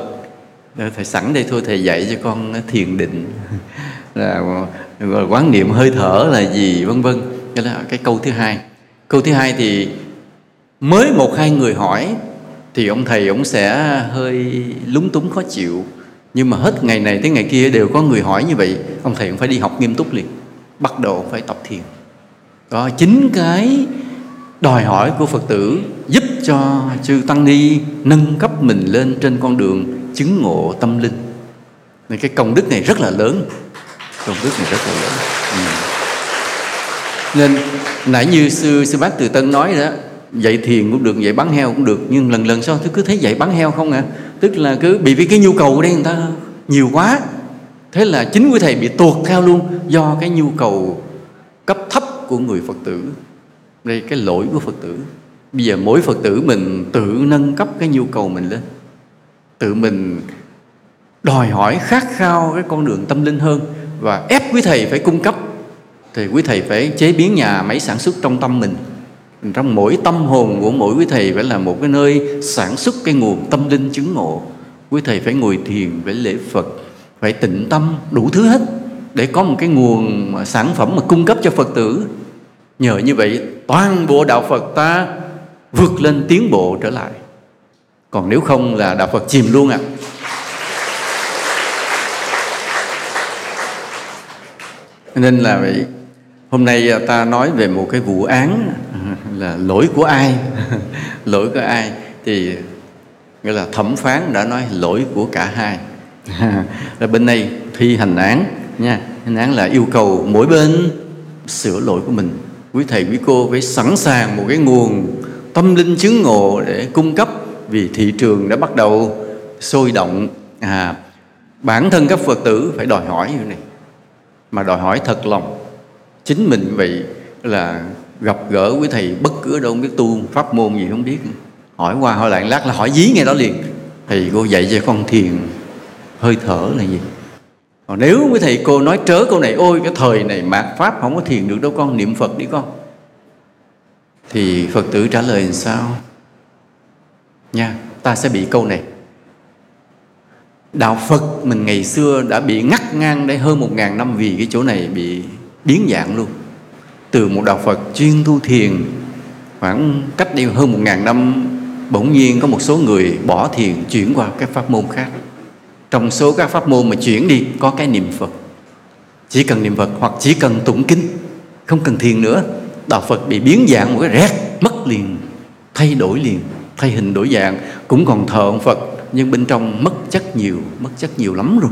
Ờ, thầy sẵn đây thôi, thầy dạy cho con thiền định. *laughs* Là quán niệm hơi thở là gì, vân vân. Cái là cái câu thứ hai. Câu thứ hai thì mới một hai người hỏi thì ông thầy ông sẽ hơi lúng túng khó chịu. Nhưng mà hết ngày này tới ngày kia đều có người hỏi như vậy, ông thầy cũng phải đi học nghiêm túc liền. Bắt đầu phải tập thiền đó chính cái đòi hỏi của phật tử giúp cho chư tăng ni nâng cấp mình lên trên con đường chứng ngộ tâm linh. Nên cái công đức này rất là lớn. Công đức này rất là lớn. Ừ. nên nãy như sư sư bác từ tân nói đó, dạy thiền cũng được, dạy bán heo cũng được, nhưng lần lần sau tôi cứ thấy dạy bán heo không à? Tức là cứ bị vì cái nhu cầu của đây người ta nhiều quá. Thế là chính quý thầy bị tuột theo luôn do cái nhu cầu của người phật tử. Đây, cái lỗi của phật tử. Bây giờ mỗi phật tử mình tự nâng cấp cái nhu cầu mình lên. Tự mình đòi hỏi khát khao cái con đường tâm linh hơn và ép quý thầy phải cung cấp. Thì quý thầy phải chế biến nhà máy sản xuất trong tâm mình. Trong mỗi tâm hồn của mỗi quý thầy phải là một cái nơi sản xuất cái nguồn tâm linh chứng ngộ. Quý thầy phải ngồi thiền, phải lễ phật, phải tịnh tâm đủ thứ hết để có một cái nguồn mà sản phẩm mà cung cấp cho phật tử. Nhờ như vậy, toàn bộ đạo phật ta vượt lên tiến bộ trở lại. Còn nếu không là đạo phật chìm luôn ạ. À. nên là vậy, hôm nay à, ta nói về một cái vụ án *laughs* là lỗi của ai? *laughs* Lỗi của ai? Thì, nghĩa là thẩm phán đã nói lỗi của cả hai. *laughs* Là bên này thi hành án nha. Nên án là yêu cầu mỗi bên sửa lỗi của mình. Quý thầy quý cô phải sẵn sàng một cái nguồn tâm linh chứng ngộ để cung cấp vì thị trường đã bắt đầu sôi động. À, bản thân các phật tử phải đòi hỏi như này. Mà đòi hỏi thật lòng. Chính mình vậy là gặp gỡ quý thầy bất cứ đâu không biết tu pháp môn gì không biết. Hỏi qua hỏi lại lát là hỏi dí ngay đó liền. Thầy cô dạy cho con thiền hơi thở là gì? Còn nếu quý thầy cô nói trớ câu này, ôi, cái thời này mạt pháp không có thiền được đâu con, niệm phật đi con. Thì phật tử trả lời làm sao? Nha, ta sẽ bị câu này. Đạo phật mình ngày xưa đã bị ngắt ngang đây, hơn một ngàn năm vì cái chỗ này bị biến dạng luôn. Từ một đạo phật chuyên tu thiền, khoảng cách đây hơn một ngàn năm, bỗng nhiên có một số người bỏ thiền chuyển qua các pháp môn khác trong số các pháp môn mà chuyển đi, có cái niệm phật. Chỉ cần niệm phật hoặc chỉ cần tụng kinh, không cần thiền nữa, đạo phật bị biến dạng một cái rét, mất liền, thay đổi liền, thay hình đổi dạng. Cũng còn thờ ông phật, nhưng bên trong mất chất nhiều, mất chất nhiều lắm rồi.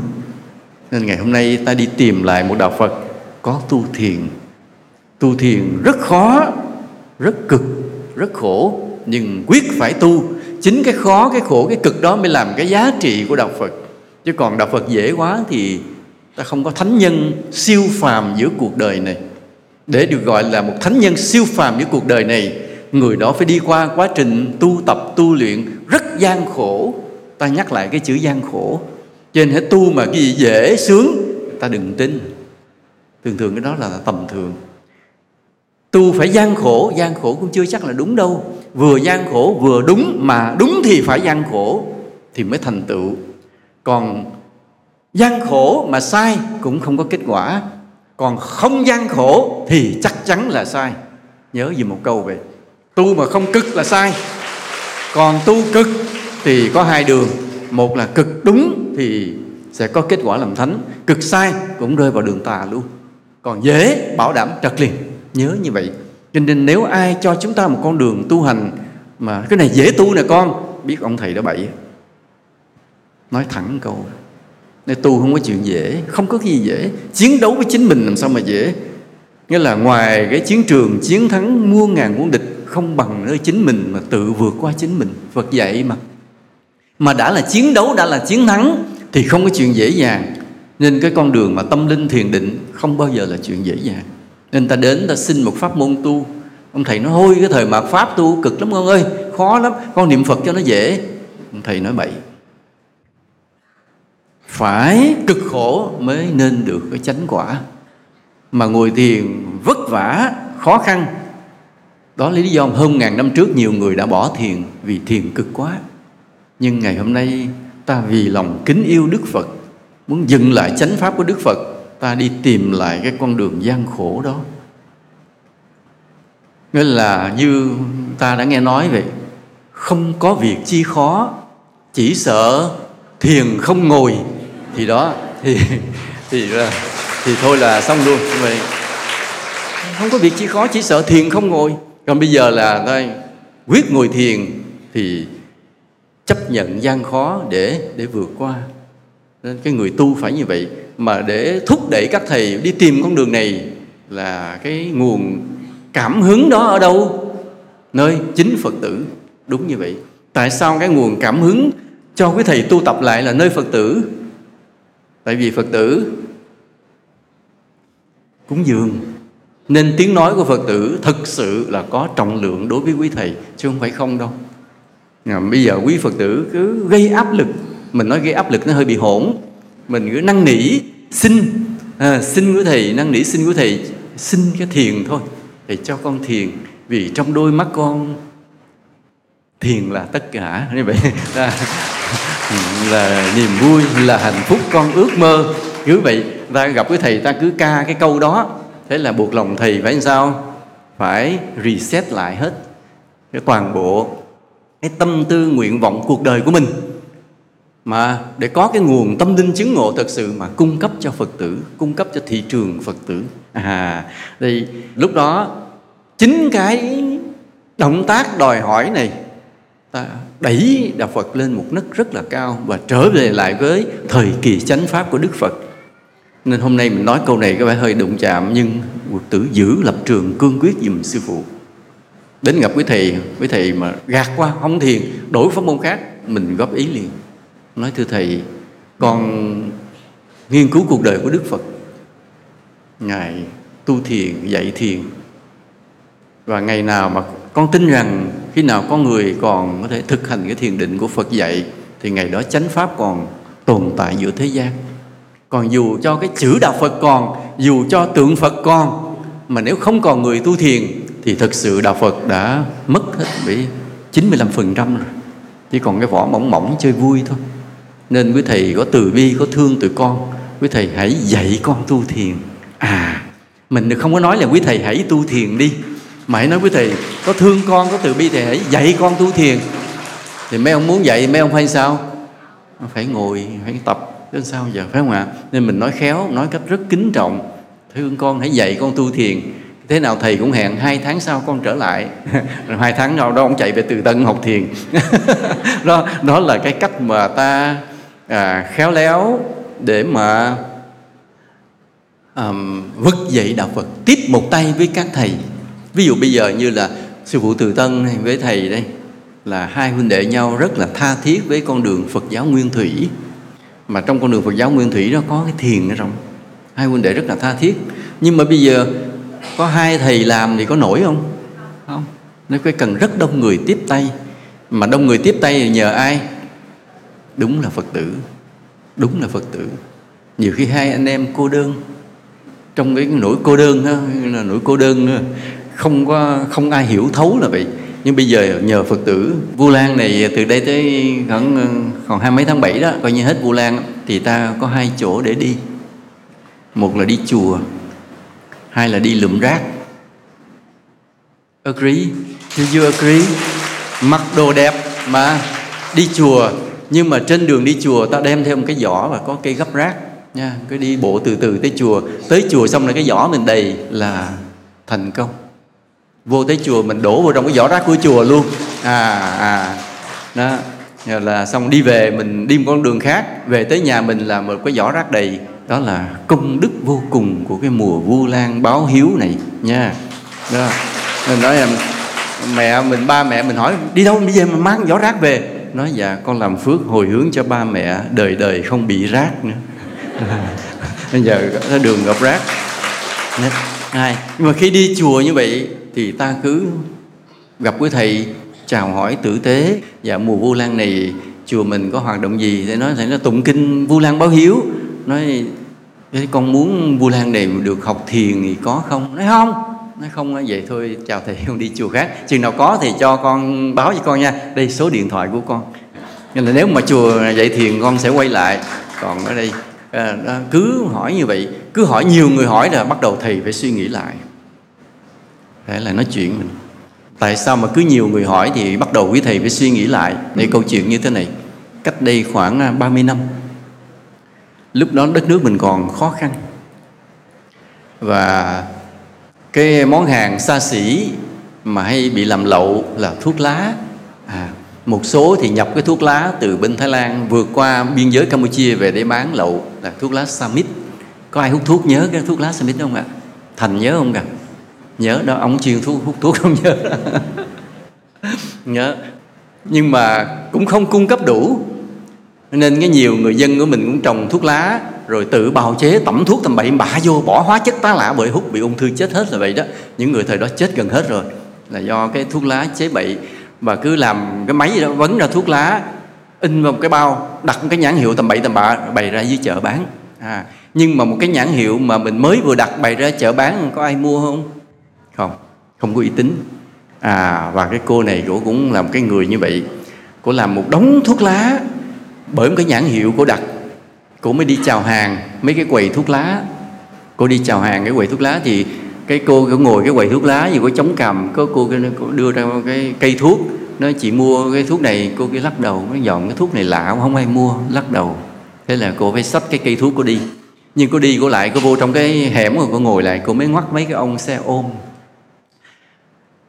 Nên ngày hôm nay ta đi tìm lại một đạo phật, có tu thiền. Tu thiền rất khó, rất cực, rất khổ, nhưng quyết phải tu. Chính cái khó, cái khổ, cái cực đó mới làm cái giá trị của đạo phật chứ còn đạo phật dễ quá thì ta không có thánh nhân siêu phàm giữa cuộc đời này. Để được gọi là một thánh nhân siêu phàm giữa cuộc đời này, người đó phải đi qua quá trình tu tập, tu luyện rất gian khổ. Ta nhắc lại cái chữ gian khổ. Cho nên hãy tu mà cái gì dễ sướng, ta đừng tin. Thường thường cái đó là tầm thường. Tu phải gian khổ gian khổ cũng chưa chắc là đúng đâu. Vừa gian khổ, vừa đúng mà đúng thì phải gian khổ thì mới thành tựu còn gian khổ mà sai cũng không có kết quả. Còn không gian khổ thì chắc chắn là sai. Nhớ gì một câu vậy? Tu mà không cực là sai. Còn tu cực thì có hai đường. Một là cực đúng thì sẽ có kết quả làm thánh. Cực sai cũng rơi vào đường tà luôn. Còn dễ bảo đảm trật liền. Nhớ như vậy. Cho nên nếu ai cho chúng ta một con đường tu hành mà cái này dễ tu nè con, biết ông thầy đã bậy nói thẳng câu. Nên tu không có chuyện dễ, không có gì dễ. Chiến đấu với chính mình làm sao mà dễ? Nghĩa là ngoài cái chiến trường chiến thắng, muôn ngàn quân địch, không bằng nơi chính mình mà tự vượt qua chính mình. Phật dạy mà. Mà đã là chiến đấu, đã là chiến thắng, thì không có chuyện dễ dàng. Nên cái con đường mà tâm linh thiền định không bao giờ là chuyện dễ dàng. Nên ta đến, ta xin một pháp môn tu. Ông thầy nói hôi cái thời mạt pháp tu cực lắm con ơi, khó lắm. Con niệm phật cho nó dễ. Ông thầy nói bậy phải cực khổ mới nên được cái chánh quả. Mà ngồi thiền vất vả, khó khăn. Đó là lý do hơn ngàn năm trước nhiều người đã bỏ thiền vì thiền cực quá. Nhưng ngày hôm nay ta vì lòng kính yêu đức phật, muốn dừng lại chánh pháp của đức phật, ta đi tìm lại cái con đường gian khổ đó. Nghĩa là như ta đã nghe nói vậy, không có việc chi khó, chỉ sợ thiền không ngồi thì đó, thì thì ờ, thì thôi là xong luôn. Vậy không có việc chi khó chỉ sợ thiền không ngồi. Còn bây giờ là thôi, quyết ngồi thiền thì chấp nhận gian khó để để vượt qua. Nên cái người tu phải như vậy. Mà để thúc đẩy các thầy đi tìm con đường này là cái nguồn cảm hứng đó ở đâu? Nơi chính phật tử. Đúng như vậy. Tại sao cái nguồn cảm hứng cho quý thầy tu tập lại là nơi phật tử? Tại vì phật tử cúng dường. Nên tiếng nói của phật tử thực sự là có trọng lượng đối với quý thầy chứ không phải không đâu. À, bây giờ quý phật tử cứ gây áp lực. Mình nói gây áp lực nó hơi bị hỗn. Mình cứ năn nỉ xin. À, xin của thầy năn nỉ xin của thầy xin cái thiền thôi thầy cho con thiền. Vì trong đôi mắt con thiền là tất cả như vậy. *laughs* là, niềm vui là hạnh phúc con ước mơ. Cứ vậy ta gặp cái thầy ta cứ ca cái câu đó. Thế là buộc lòng thầy phải làm sao? Phải reset lại hết cái toàn bộ cái tâm tư nguyện vọng cuộc đời của mình. Mà để có cái nguồn tâm linh chứng ngộ thật sự mà cung cấp cho Phật tử, cung cấp cho thị trường Phật tử. À, thì lúc đó chính cái động tác đòi hỏi này ta đẩy đạo Phật lên một nấc rất là cao và trở về lại với thời kỳ chánh pháp của Đức Phật. Nên hôm nay mình nói câu này có vẻ hơi đụng chạm nhưng Phật tử giữ lập trường cương quyết dùm sư phụ. Đến gặp quý thầy, quý thầy mà gạt qua không thiền, đổi pháp môn khác, mình góp ý liền nói thưa thầy con nghiên cứu cuộc đời của đức phật ngài tu thiền dạy thiền và ngày nào mà con tin rằng khi nào con người còn có thể thực hành cái thiền định của phật dạy, thì ngày đó chánh pháp còn tồn tại giữa thế gian. Còn dù cho cái chữ đạo phật còn, dù cho tượng phật còn, mà nếu không còn người tu thiền, thì thực sự đạo phật đã mất hết bị 95% rồi. Chỉ còn cái vỏ mỏng mỏng chơi vui thôi. Nên quý thầy có từ bi, có thương tụi con, quý thầy hãy dạy con tu thiền. À mình không có nói là quý thầy hãy tu thiền đi mà hãy nói quý thầy có thương con có từ bi thì hãy dạy con tu thiền. Thì mấy ông muốn dạy mấy ông phải sao? Phải ngồi phải tập chứ sao giờ phải không ạ? Nên mình nói khéo nói cách rất kính trọng. Thương con hãy dạy con tu thiền. Thế nào thầy cũng hẹn hai tháng sau con trở lại. *laughs* Rồi hai tháng sau đó ông chạy về từ tân học thiền. *laughs* Đó đó là cái cách mà ta à, khéo léo để mà um, vực dậy đạo Phật. Tiếp một tay với các thầy ví dụ bây giờ như là sư phụ Từ Tân này với thầy đây là hai huynh đệ nhau rất là tha thiết với con đường Phật giáo Nguyên Thủy. Mà trong con đường Phật giáo Nguyên Thủy đó có cái thiền ở trong. Hai huynh đệ rất là tha thiết. Nhưng mà bây giờ có hai thầy làm thì có nổi không? Không. Nó phải cần rất đông người tiếp tay. Mà đông người tiếp tay thì nhờ ai? Đúng là phật tử. Đúng là phật tử. Nhiều khi hai anh em cô đơn. Trong cái nỗi cô đơn đó, là nỗi cô đơn không có, không ai hiểu thấu là vậy. Nhưng bây giờ nhờ phật tử vu lan này, từ đây tới khoảng ờ, còn hai mấy tháng bảy đó, coi như hết vu lan, thì ta có hai chỗ để đi. Một là đi chùa, hai là đi lượm rác. Agree? Do you agree? Mặc đồ đẹp mà đi chùa. Nhưng mà trên đường đi chùa, ta đem theo một cái giỏ và có cây gấp rác, nha. Cứ đi bộ từ từ tới chùa. Tới chùa xong là cái giỏ mình đầy là thành công vô tới chùa mình đổ vào trong cái giỏ rác của chùa luôn. À à. Đó là xong đi về mình đi một con đường khác. Về tới nhà mình là một cái giỏ rác đầy. Đó là công đức vô cùng của cái mùa vu lan báo hiếu này nha. Đó. Mình nói em mẹ mình, ba mẹ mình hỏi, đi đâu bây giờ mà mang giỏ rác về? Nói dạ con làm phước hồi hướng cho ba mẹ, đời đời không bị rác nữa. *laughs* Bây giờ có đường gặp rác. Hai nhưng mà khi đi chùa như vậy thì ta cứ gặp quý thầy chào hỏi tử tế. Và mùa vu lan này chùa mình có hoạt động gì thì nói sẽ nó tụng kinh vu lan báo hiếu. Nói con muốn vu lan này được học thiền thì có không? Nói không. Nói không nói vậy thôi chào thầy con đi chùa khác. Chừng nào có thì cho con báo cho con nha. Đây số điện thoại của con. Nên là nếu mà chùa dạy thiền con sẽ quay lại. Còn ở đây à, cứ hỏi như vậy. Cứ hỏi nhiều người hỏi là bắt đầu thầy phải suy nghĩ lại thế là nói chuyện mình. Tại sao mà cứ nhiều người hỏi thì bắt đầu quý thầy phải suy nghĩ lại để câu chuyện như thế này. Cách đây khoảng à, 30 năm. Lúc đó đất nước mình còn khó khăn. Và cái món hàng xa xỉ mà hay bị làm lậu là thuốc lá. À, một số thì nhập cái thuốc lá từ bên Thái Lan vượt qua biên giới Campuchia về để bán lậu là thuốc lá Samit. Có ai hút thuốc nhớ cái thuốc lá Samit không ạ? Thành nhớ không ạ? Nhớ đó ông chuyên thuốc hút thuốc không nhớ. Nhớ. Nhưng mà cũng không cung cấp đủ. Nên cái nhiều người dân của mình cũng trồng thuốc lá rồi tự bào chế tẩm thuốc tầm bậy bạ vô bỏ hóa chất tá lạ bởi hút bị ung thư chết hết là vậy đó. Những người thời đó chết gần hết rồi. Là do cái thuốc lá chế bậy và cứ làm cái máy đó vấn ra thuốc lá in vào một cái bao đặt một cái nhãn hiệu tầm bậy tầm bạ bày ra dưới chợ bán. À, nhưng mà một cái nhãn hiệu mà mình mới vừa đặt bày ra chợ bán có ai mua không? Không không có uy tín. À và cái cô này cổ cũng làm cái người như vậy. Cổ làm một đống thuốc lá bởi một cái nhãn hiệu cổ đặt. Cổ mới đi chào hàng mấy cái quầy thuốc lá. Cô đi chào hàng cái quầy thuốc lá thì cái cô cứ ngồi cái quầy thuốc lá gì có chống cằm có cô, cô đưa ra cái cây thuốc. Nói chị mua cái thuốc này cô cứ lắc đầu nó dọn cái thuốc này lạ không ai mua lắc đầu. Thế là cô phải xách cái cây thuốc cô đi. Nhưng cô đi cô lại cô vô trong cái hẻm rồi cô ngồi lại cô mới ngoắt mấy cái ông xe ôm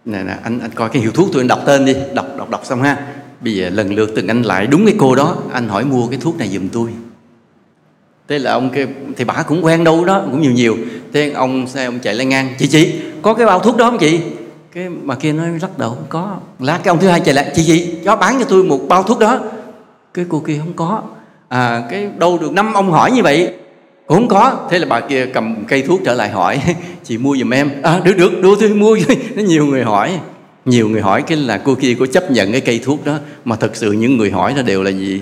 nè nè, anh anh coi cái hiệu thuốc tôi, anh đọc tên đi. Đọc đọc đọc xong ha. Bây giờ lần lượt từng anh lại đúng cái cô đó. Anh hỏi mua cái thuốc này giùm tôi. Thế là ông kia thì bà cũng quen đâu đó, cũng nhiều nhiều. Thế ông xe ông chạy lên ngang. Chị chị, có cái bao thuốc đó không chị? Cái mà kia nói lắc đầu không có. Lát cái ông thứ hai chạy lại, chị chị, cho bán cho tôi một bao thuốc đó. Cái cô kia không có. À cái đâu được năm ông hỏi như vậy? Cũng không có. Thế là bà kia cầm cây thuốc trở lại hỏi, chị mua giùm em. À được được. Đưa tôi mua nó nhiều người hỏi. Nhiều người hỏi cái là cô kia có chấp nhận cái cây thuốc đó, mà thật sự những người hỏi nó đều là gì?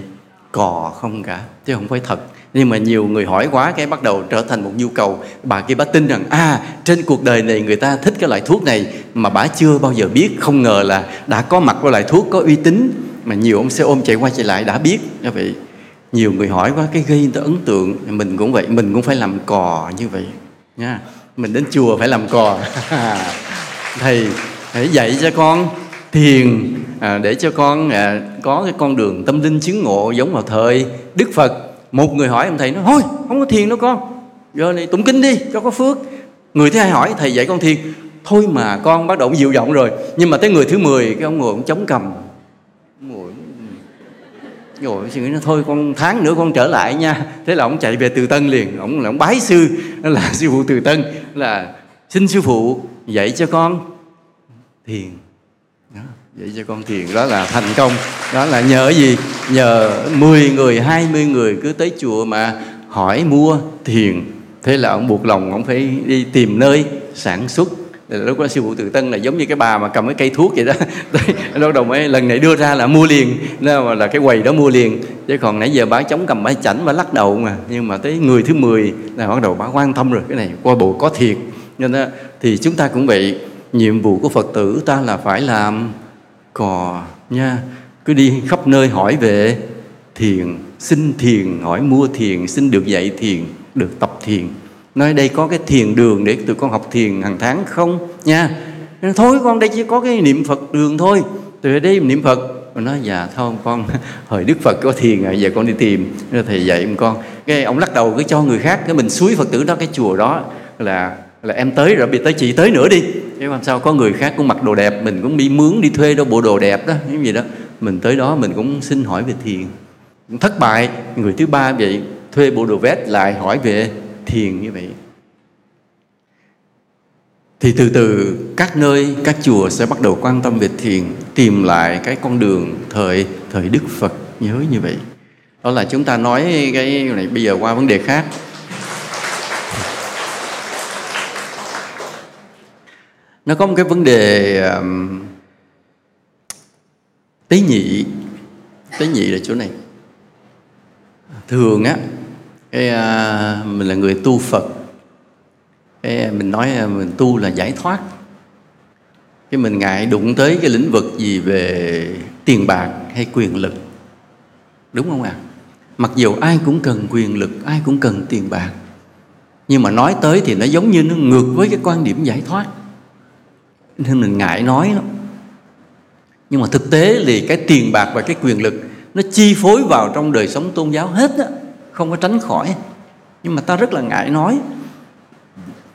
Cò không cả, chứ không phải thật. Nhưng mà nhiều người hỏi quá cái bắt đầu trở thành một nhu cầu. Bà kia bà tin rằng à trên cuộc đời này người ta thích cái loại thuốc này, mà bà chưa bao giờ biết. Không ngờ là đã có mặt của loại thuốc có uy tín, mà nhiều ông xe ôm chạy qua chạy lại đã biết. Như vậy nhiều người hỏi quá cái gây người ấn tượng mình cũng vậy mình cũng phải làm cò như vậy nha. Mình đến chùa phải làm cò. *laughs* Thầy hãy dạy cho con thiền à, để cho con à, có cái con đường tâm linh chứng ngộ giống vào thời đức phật. Một người hỏi ông thầy nói thôi không có thiền đâu con. Giờ này tụng kinh đi cho có phước. Người thứ hai hỏi thầy dạy con thiền. Thôi mà con bắt đầu dịu giọng rồi nhưng mà tới người thứ 10 cái ông ngồi cũng chống cầm rồi suy nghĩ nó thôi con tháng nữa con trở lại nha. Thế là ông chạy về từ tân liền. Ông là ông bái sư *laughs* là sư phụ từ tân là xin sư phụ dạy cho con thiền. Đó, dạy cho con thiền. Đó là thành công. Đó là nhờ gì? Nhờ 10 người 20 người cứ tới chùa mà hỏi mua thiền. Thế là ông buộc lòng ông phải đi tìm nơi sản xuất lúc đó sư phụ tự tân là giống như cái bà mà cầm cái cây thuốc vậy đó. *laughs* Lúc đầu mới lần này đưa ra là mua liền. Nó là cái quầy đó mua liền. Chứ còn nãy giờ bà chống cầm bà chảnh bà lắc đầu mà. Nhưng mà tới người thứ 10 là bắt đầu bà quan tâm rồi. Cái này qua bộ có thiệt. Nên đó, thì chúng ta cũng vậy. Nhiệm vụ của phật tử ta là phải làm. Cò nha cứ đi khắp nơi hỏi về. Thiền xin thiền hỏi mua thiền xin được dạy thiền được tập thiền nói đây có cái thiền đường để tụi con học thiền hàng tháng không? Nha. Thôi con, đây chỉ có cái niệm phật đường thôi. Từ đây niệm phật. Nó nói dạ thôi con, *laughs* hồi đức phật có thiền rồi giờ con đi tìm. Thầy dạy con. Cái ông lắc đầu cứ cho người khác, cái mình suối phật tử đó, cái chùa đó là là em tới rồi, bị tới chị tới nữa đi. Chứ làm sao có người khác cũng mặc đồ đẹp, mình cũng đi mướn, đi thuê đâu bộ đồ đẹp đó cái gì đó. Mình tới đó mình cũng xin hỏi về thiền. Thất bại. Người thứ ba vậy, thuê bộ đồ vest lại hỏi về thiền như vậy. Thì từ từ các nơi các chùa sẽ bắt đầu quan tâm về thiền tìm lại cái con đường thời thời đức phật. Nhớ như vậy. Đó là chúng ta nói cái này bây giờ qua vấn đề khác. Nó có một cái vấn đề um, tế nhị tế nhị là chỗ này. Thường á cái à, mình là người tu phật. Cái à, mình nói à, mình tu là giải thoát. Cái mình ngại đụng tới cái lĩnh vực gì về tiền bạc hay quyền lực. Đúng không ạ? À? mặc dù ai cũng cần quyền lực ai cũng cần tiền bạc nhưng mà nói tới thì nó giống như nó ngược với cái quan điểm giải thoát. Nên mình ngại nói lắm. Nhưng mà thực tế thì cái tiền bạc và cái quyền lực nó chi phối vào trong đời sống tôn giáo hết á không có tránh khỏi. Nhưng mà ta rất là ngại nói.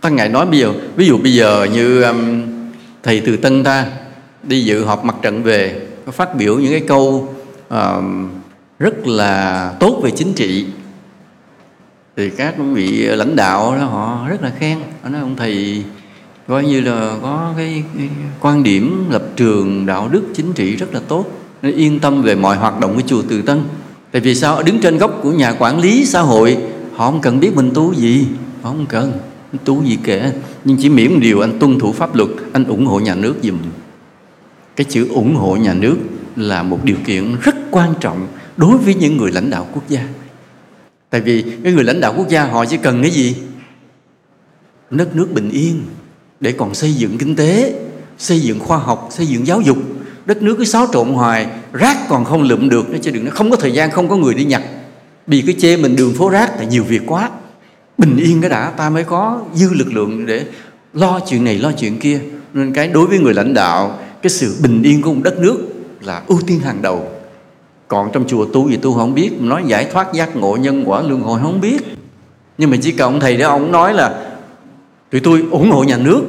Ta ngại nói bây giờ ví dụ bây giờ như um, thầy từ tân ta đi dự họp mặt trận về có phát biểu những cái câu uh, rất là tốt về chính trị. Thì các vị lãnh đạo đó họ rất là khen. Họ nói ông thầy coi như là có cái, cái quan điểm lập trường đạo đức chính trị rất là tốt. Nên yên tâm về mọi hoạt động của chùa Từ Tân tại vì sao? Đứng trên góc của nhà quản lý xã hội, họ không cần biết mình tu gì. Họ không cần. Tu gì kể. Nhưng chỉ miễn điều anh tuân thủ pháp luật, anh ủng hộ nhà nước giùm. Cái chữ ủng hộ nhà nước là một điều kiện rất quan trọng đối với những người lãnh đạo quốc gia. Tại vì cái người lãnh đạo quốc gia, họ chỉ cần cái gì? Đất nước bình yên để còn xây dựng kinh tế, xây dựng khoa học, xây dựng giáo dục đất nước cứ xáo trộn hoài, rác còn không lượm được nó chứ đừng nó không có thời gian, không có người đi nhặt vì cái chê mình đường phố rác là nhiều việc quá. Bình yên cái đã, ta mới có dư lực lượng để lo chuyện này, lo chuyện kia. Nên cái đối với người lãnh đạo, cái sự bình yên của một đất nước là ưu tiên hàng đầu. Còn trong chùa tu gì tu không biết. Nói giải thoát giác ngộ nhân quả luân hồi không biết. Nhưng mà chỉ cần ông thầy đó, ông nói là, tụi tôi ủng hộ nhà nước.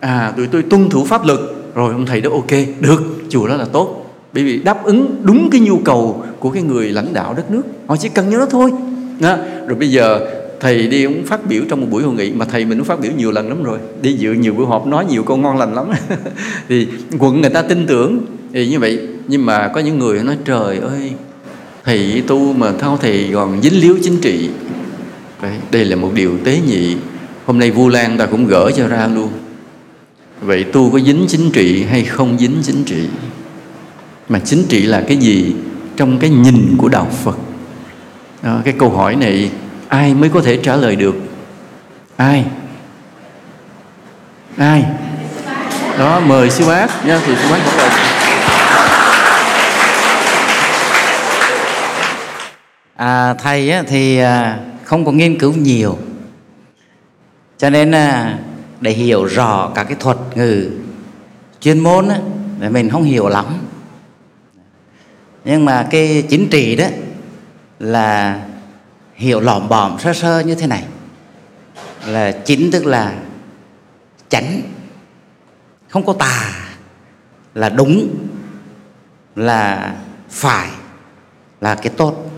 À tụi tôi tuân thủ pháp luật rồi ông thầy đó ok, được, chùa đó là tốt. Bởi vì đáp ứng đúng cái nhu cầu của cái người lãnh đạo đất nước. Họ chỉ cần như đó thôi. Đó. rồi bây giờ thầy đi ông phát biểu trong một buổi hội nghị mà thầy mình cũng phát biểu nhiều lần lắm rồi. Đi dự nhiều buổi họp, nói nhiều câu ngon lành lắm. *laughs* Thì quận người ta tin tưởng. Thì như vậy, nhưng mà có những người nói, trời ơi, thầy tu mà thao thầy còn dính líu chính trị. Đây là một điều tế nhị. Hôm nay vu lan ta cũng gỡ cho ra luôn vậy tu có dính chính trị hay không dính chính trị? Mà chính trị là cái gì trong cái nhìn của đạo phật? À, cái câu hỏi này ai mới có thể trả lời được? Ai? Ai? Đó mời sư bác nha thì sư bác trả lời. À, thầy á, thì à, không có nghiên cứu nhiều. Cho nên à, để hiểu rõ các cái thuật ngữ. Chuyên môn á, thì mình không hiểu lắm. Nhưng mà cái chính trị đó là hiểu lỏm bòm sơ sơ như thế này. Là chính tức là chánh. Không có tà là đúng là phải là cái tốt.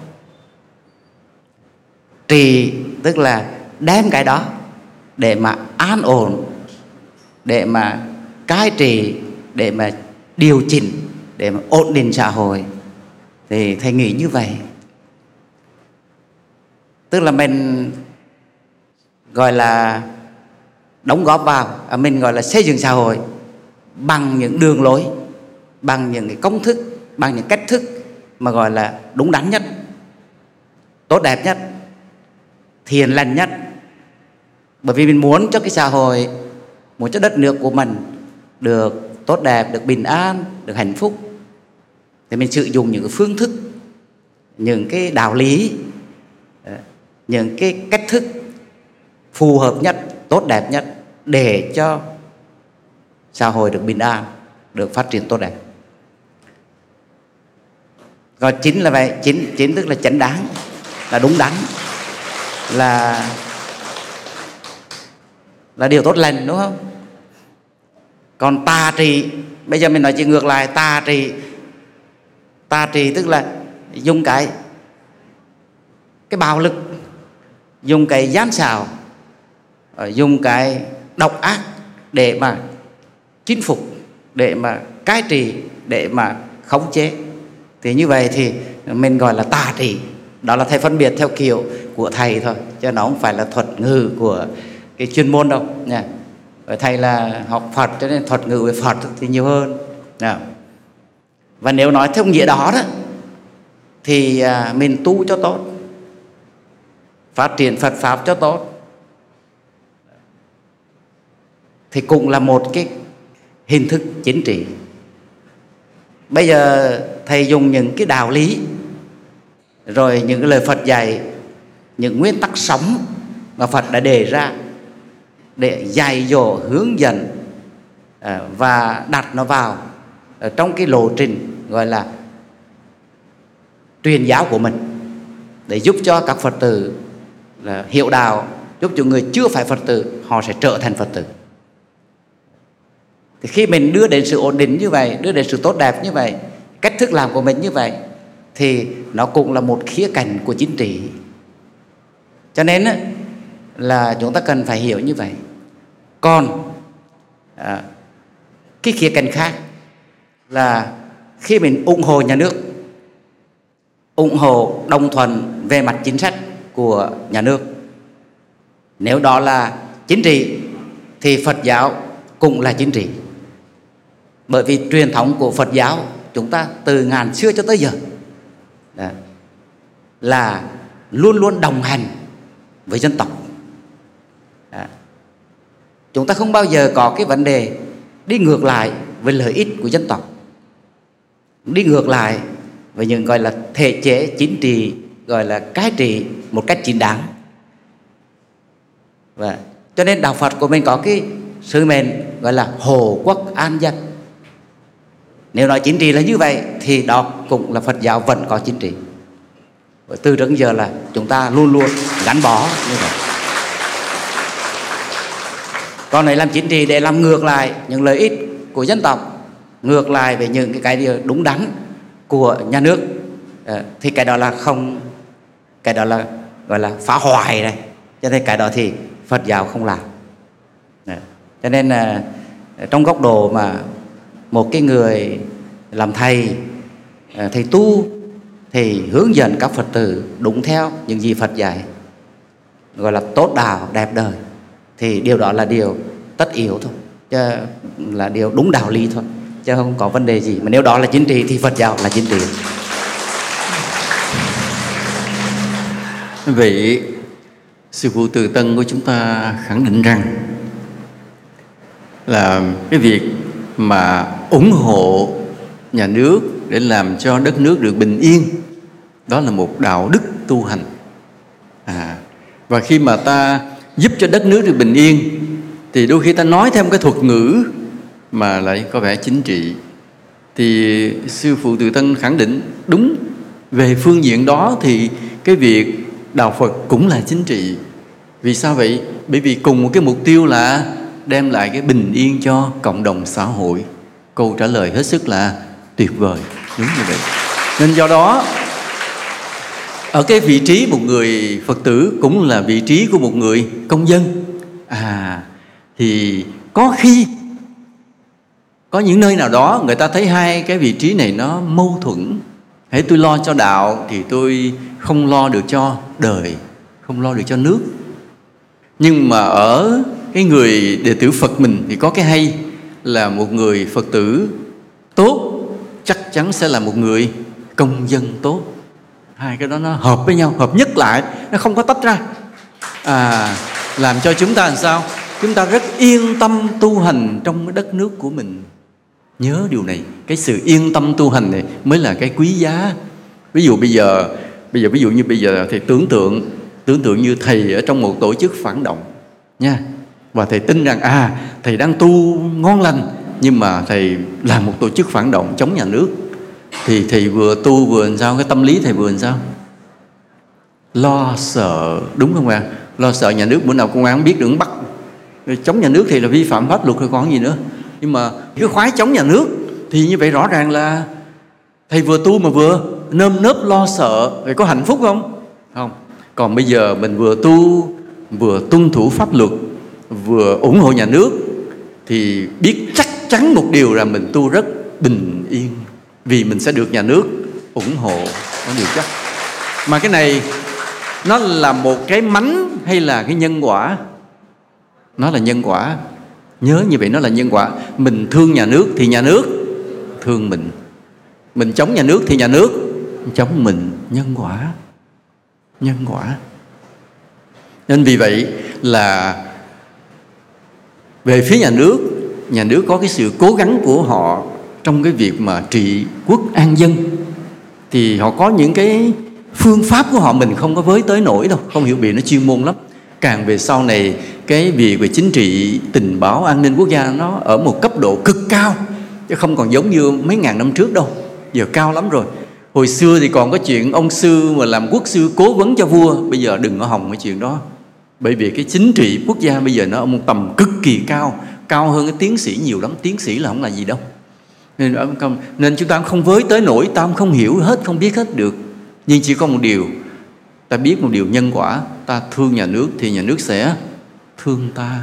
Trì tức là đem cái đó để mà an ổn, để mà cai trị, để mà điều chỉnh, để mà ổn định xã hội. Thì thầy nghĩ như vậy. Tức là mình gọi là đóng góp vào à, mình gọi là xây dựng xã hội bằng những đường lối, bằng những cái công thức, bằng những cách thức mà gọi là đúng đắn nhất, tốt đẹp nhất, thiền lành nhất bởi vì mình muốn cho cái xã hội, muốn cho đất nước của mình được tốt đẹp, được bình an, được hạnh phúc. Thì mình sử dụng những cái phương thức, những cái đạo lý ờ, những cái cách thức phù hợp nhất, tốt đẹp nhất để cho xã hội được bình an, được phát triển tốt đẹp. Còn chính là vậy, chính chính tức là chánh đáng, là đúng đắn, là là điều tốt lành, đúng không? Còn tà trì, bây giờ mình nói chuyện ngược lại, tà trì. Tà trì tức là dùng cái cái bạo lực, dùng cái gian xảo ờ, dùng cái độc ác để mà chinh phục, để mà cai trị, để mà khống chế. Thì như vậy thì mình gọi là tà trì. Đó là thầy phân biệt theo kiểu của thầy thôi, chứ nó không phải là thuật ngữ của cái chuyên môn đâu. Nha. Thầy là học Phật cho nên thuật ngữ về Phật thì nhiều hơn. Nào. Và nếu nói theo nghĩa đó đó, thì à, mình tu cho tốt. Phát triển Phật pháp cho tốt. Thì cũng là một cái hình thức chính trị. Bây giờ thầy dùng những cái đạo lý, rồi những cái lời Phật dạy, những nguyên tắc sống mà Phật đã đề ra để dạy dỗ, hướng dẫn à, và đặt nó vào à, trong cái lộ trình gọi là truyền giáo của mình, để giúp cho các Phật tử là hiệu đạo, giúp cho người chưa phải Phật tử, họ sẽ trở thành Phật tử. Thì khi mình đưa đến sự ổn định như vậy, đưa đến sự tốt đẹp như vậy, cách thức làm của mình như vậy, thì nó cũng là một khía cạnh của chính trị. Cho nên là chúng ta cần phải hiểu như vậy còn à, cái khía cạnh khác là khi mình ủng hộ nhà nước ủng hộ đồng thuận về mặt chính sách của nhà nước nếu đó là chính trị thì phật giáo cũng là chính trị bởi vì truyền thống của phật giáo chúng ta từ ngàn xưa cho tới giờ đó, là luôn luôn đồng hành với dân tộc đó chúng ta không bao giờ có cái vấn đề đi ngược lại với lợi ích của dân tộc. Đi ngược lại với những gọi là thể chế, chính trị, gọi là cai trị một cách chính đáng. Và cho nên đạo Phật của mình có cái sứ mệnh gọi là hộ quốc an dân. Nếu nói chính trị là như vậy thì đó cũng là Phật giáo vẫn có chính trị. Từ trước giờ là chúng ta luôn luôn gắn bó như vậy còn này làm chính trị để làm ngược lại những lợi ích của dân tộc, ngược lại về những cái cái điều đúng đắn của nhà nước. Ờ, thì cái đó là không, cái đó là, gọi là phá hoại này. Cho nên cái đó thì Phật giáo không làm. Ờ, cho nên là trong góc độ mà một cái người làm thầy thầy tu thì hướng dẫn các Phật tử đúng theo những gì Phật dạy, gọi là tốt đạo, đẹp đời thì điều đó là điều tất yếu thôi. Chứ là điều đúng đạo lý thôi. Chứ không có vấn đề gì. Mà nếu đó là chính trị thì Phật giáo là chính trị. Vậy sư phụ từ tân của chúng ta khẳng định rằng là cái việc mà ủng hộ nhà nước để làm cho đất nước được bình yên đó là một đạo đức tu hành. À, và khi mà ta giúp cho đất nước được bình yên, thì đôi khi ta nói thêm cái thuật ngữ mà lại có vẻ chính trị. Thì sư phụ từ tân khẳng định, đúng, về phương diện đó thì cái việc đạo phật cũng là chính trị. Vì sao vậy? Bởi vì cùng một cái mục tiêu là đem lại cái bình yên cho cộng đồng xã hội. Câu trả lời hết sức là tuyệt vời. Đúng như vậy. Nên do đó ở cái vị trí một người phật tử cũng là vị trí của một người công dân. À thì có khi có những nơi nào đó người ta thấy hai cái vị trí này nó mâu thuẫn. Hãy tôi lo cho đạo thì tôi không lo được cho đời, không lo được cho nước. Nhưng mà ở cái người đệ tử phật mình thì có cái hay là một người phật tử tốt chắc chắn sẽ là một người công dân tốt hai cái đó nó hợp với nhau, hợp nhất lại, nó không có tách ra. À làm cho chúng ta làm sao? Chúng ta rất yên tâm tu hành trong cái đất nước của mình. Nhớ điều này, cái sự yên tâm tu hành này mới là cái quý giá. Ví dụ bây giờ bây giờ ví dụ như bây giờ thì tưởng tượng tưởng tượng như thầy ở trong một tổ chức phản động nha. Và thầy tin rằng à thầy đang tu ngon lành, nhưng mà thầy làm một tổ chức phản động chống nhà nước thì thầy vừa tu vừa làm sao? Cái tâm lý thầy vừa làm sao? Lo sợ, đúng không ạ? Lo sợ nhà nước, bữa nào công an biết được, bắt. Chống nhà nước thì là vi phạm pháp luật rồi còn gì nữa. Nhưng mà cái khoái chống nhà nước thì như vậy rõ ràng là thầy vừa tu mà vừa nơm nớp lo sợ. Vậy có hạnh phúc không? Không. Còn bây giờ mình vừa tu, vừa tuân thủ pháp luật, vừa ủng hộ nhà nước thì biết chắc chắn một điều là mình tu rất bình yên vì mình sẽ được nhà nước ủng hộ. Có điều chắc mà cái này, nó là một cái mánh hay là cái nhân quả? Nó là nhân quả. Nhớ như vậy nó là nhân quả. Mình thương nhà nước thì nhà nước thương mình. Mình chống nhà nước thì nhà nước chống mình. Nhân quả. Nhân quả. Nên vì vậy là về phía nhà nước nhà nước có cái sự cố gắng của họ trong cái việc mà trị quốc an dân, thì họ có những cái phương pháp của họ mình không có với tới nổi đâu. Không hiểu bị nó chuyên môn lắm. Càng về sau này, cái việc về chính trị, tình báo an ninh quốc gia nó ở một cấp độ cực cao, chứ không còn giống như mấy ngàn năm trước đâu. Giờ cao lắm rồi. Hồi xưa thì còn có chuyện ông sư mà làm quốc sư cố vấn cho vua, bây giờ đừng có hòng cái chuyện đó. Bởi vì cái chính trị quốc gia bây giờ nó ở một tầm cực kỳ cao cao hơn cái tiến sĩ nhiều lắm. Tiến sĩ là không là gì đâu nên, nên chúng ta không với tới nổi ta không hiểu hết không biết hết được. Nhưng chỉ có một điều ta biết một điều nhân quả ta thương nhà nước thì nhà nước sẽ thương ta.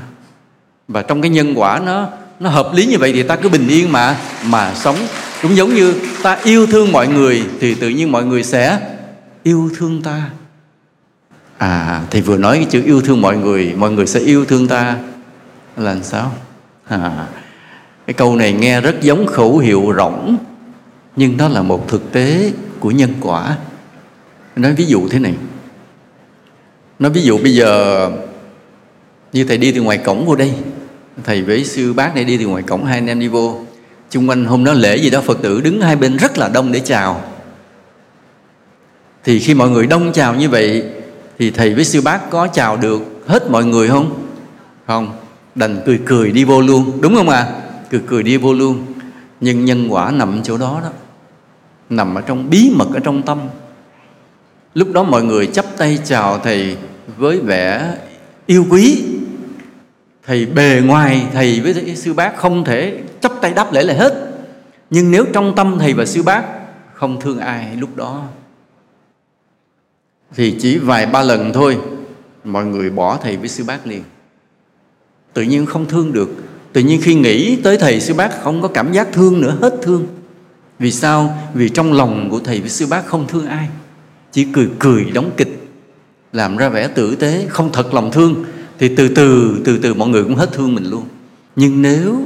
Và trong cái nhân quả nó nó hợp lý như vậy thì ta cứ bình yên mà mà sống. Cũng giống như ta yêu thương mọi người thì tự nhiên mọi người sẽ yêu thương ta. À thì vừa nói cái chữ yêu thương mọi người mọi người sẽ yêu thương ta. Là làm sao? À, cái câu này nghe rất giống khẩu hiệu rỗng, nhưng nó là một thực tế của nhân quả. Nói ví dụ thế này. Nói ví dụ bây giờ, như thầy đi từ ngoài cổng vô đây, thầy với sư bác này đi từ ngoài cổng, hai anh em đi vô. Chung quanh hôm đó lễ gì đó, phật tử đứng hai bên rất là đông để chào. Thì khi mọi người đông chào như vậy, thì thầy với sư bác có chào được hết mọi người không? Không. Đành cười cười đi vô luôn, đúng không ạ? à? Cười cười đi vô luôn nhưng nhân quả nằm chỗ đó đó. Nằm ở trong bí mật ở trong tâm. Lúc đó mọi người chắp tay chào thầy với vẻ yêu quý. Thầy bề ngoài, thầy với sư bác không thể chắp tay đáp lễ lại hết. Nhưng nếu trong tâm thầy và sư bác không thương ai lúc đó, thì chỉ vài ba lần thôi, mọi người bỏ thầy với sư bác liền. Tự nhiên không thương được tự nhiên khi nghĩ tới thầy sư bác không có cảm giác thương nữa, hết thương. Vì sao? Vì trong lòng của thầy với sư bác không thương ai. Chỉ cười cười đóng kịch, làm ra vẻ tử tế, không thật lòng thương. Thì từ từ từ từ mọi người cũng hết thương mình luôn. Nhưng nếu,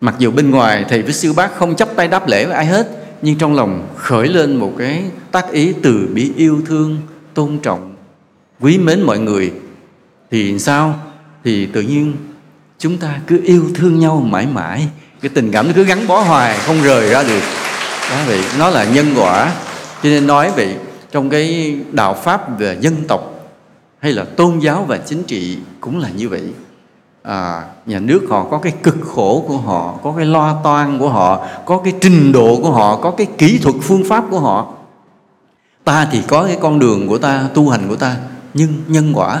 mặc dù bên ngoài thầy với sư bác không chấp tay đáp lễ với ai hết, nhưng trong lòng khởi lên một cái tác ý từ bi yêu thương, tôn trọng, quý mến mọi người, thì sao? Thì tự nhiên chúng ta cứ yêu thương nhau mãi mãi. Cái tình cảm nó cứ gắn bó hoài không rời ra được. Đó vậy nó là nhân quả. Cho nên nói vậy trong cái đạo pháp về dân tộc hay là tôn giáo và chính trị cũng là như vậy. À, nhà nước họ có cái cực khổ của họ có cái lo toan của họ có cái trình độ của họ có cái kỹ thuật phương pháp của họ. Ta thì có cái con đường của ta tu hành của ta nhưng nhân quả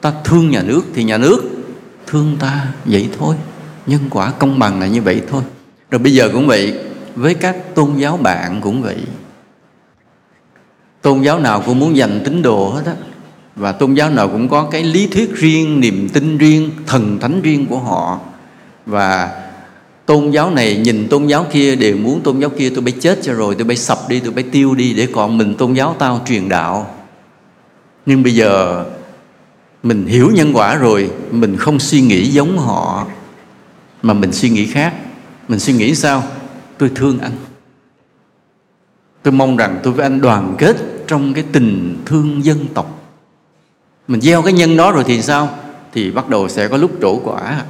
ta thương nhà nước thì nhà nước thương ta vậy thôi. Nhân quả công bằng là như vậy thôi. Rồi bây giờ cũng vậy, với các tôn giáo bạn cũng vậy. Tôn giáo nào cũng muốn giành tín đồ hết á, và tôn giáo nào cũng có cái lý thuyết riêng, niềm tin riêng, thần thánh riêng của họ. Và tôn giáo này nhìn tôn giáo kia, đều muốn tôn giáo kia tôi phải chết cho rồi tôi phải sập đi tôi phải tiêu đi để còn mình tôn giáo tao truyền đạo. Nhưng bây giờ mình hiểu nhân quả rồi, mình không suy nghĩ giống họ. Mà mình suy nghĩ khác. Mình suy nghĩ sao? Tôi thương anh. Tôi mong rằng tôi với anh đoàn kết trong cái tình thương dân tộc. Mình gieo cái nhân đó rồi thì sao? Thì bắt đầu sẽ có lúc trổ quả.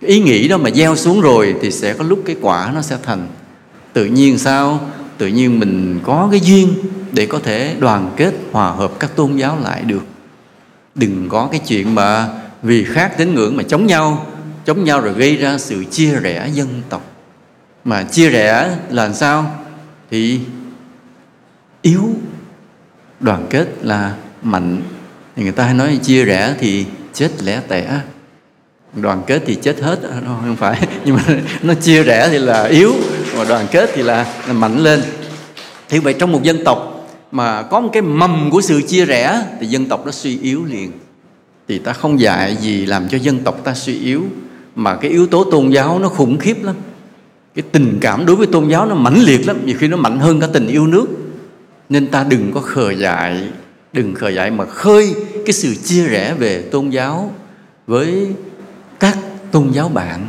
Ý nghĩ đó mà gieo xuống rồi thì sẽ có lúc cái quả nó sẽ thành. Tự nhiên sao? Tự nhiên mình có cái duyên để có thể đoàn kết, hòa hợp các tôn giáo lại được đừng có cái chuyện mà vì khác tín ngưỡng mà chống nhau. Chống nhau rồi gây ra sự chia rẽ dân tộc. Mà chia rẽ là sao? Thì yếu. Đoàn kết là mạnh. Thì người ta hay nói chia rẽ thì chết lẻ tẻ. Đoàn kết thì chết hết. À, không phải. *laughs* Nhưng mà nó chia rẽ thì là yếu. Mà đoàn kết thì là, là mạnh lên. Thì vậy trong một dân tộc mà có một cái mầm của sự chia rẽ, thì dân tộc nó suy yếu liền. Thì ta không dạy gì làm cho dân tộc ta suy yếu. Mà cái yếu tố tôn giáo nó khủng khiếp lắm. Cái tình cảm đối với tôn giáo nó mãnh liệt lắm. Nhiều khi nó mạnh hơn cả tình yêu nước. Nên ta đừng có khờ dại, đừng khờ dại mà khơi cái sự chia rẽ về tôn giáo với các tôn giáo bạn.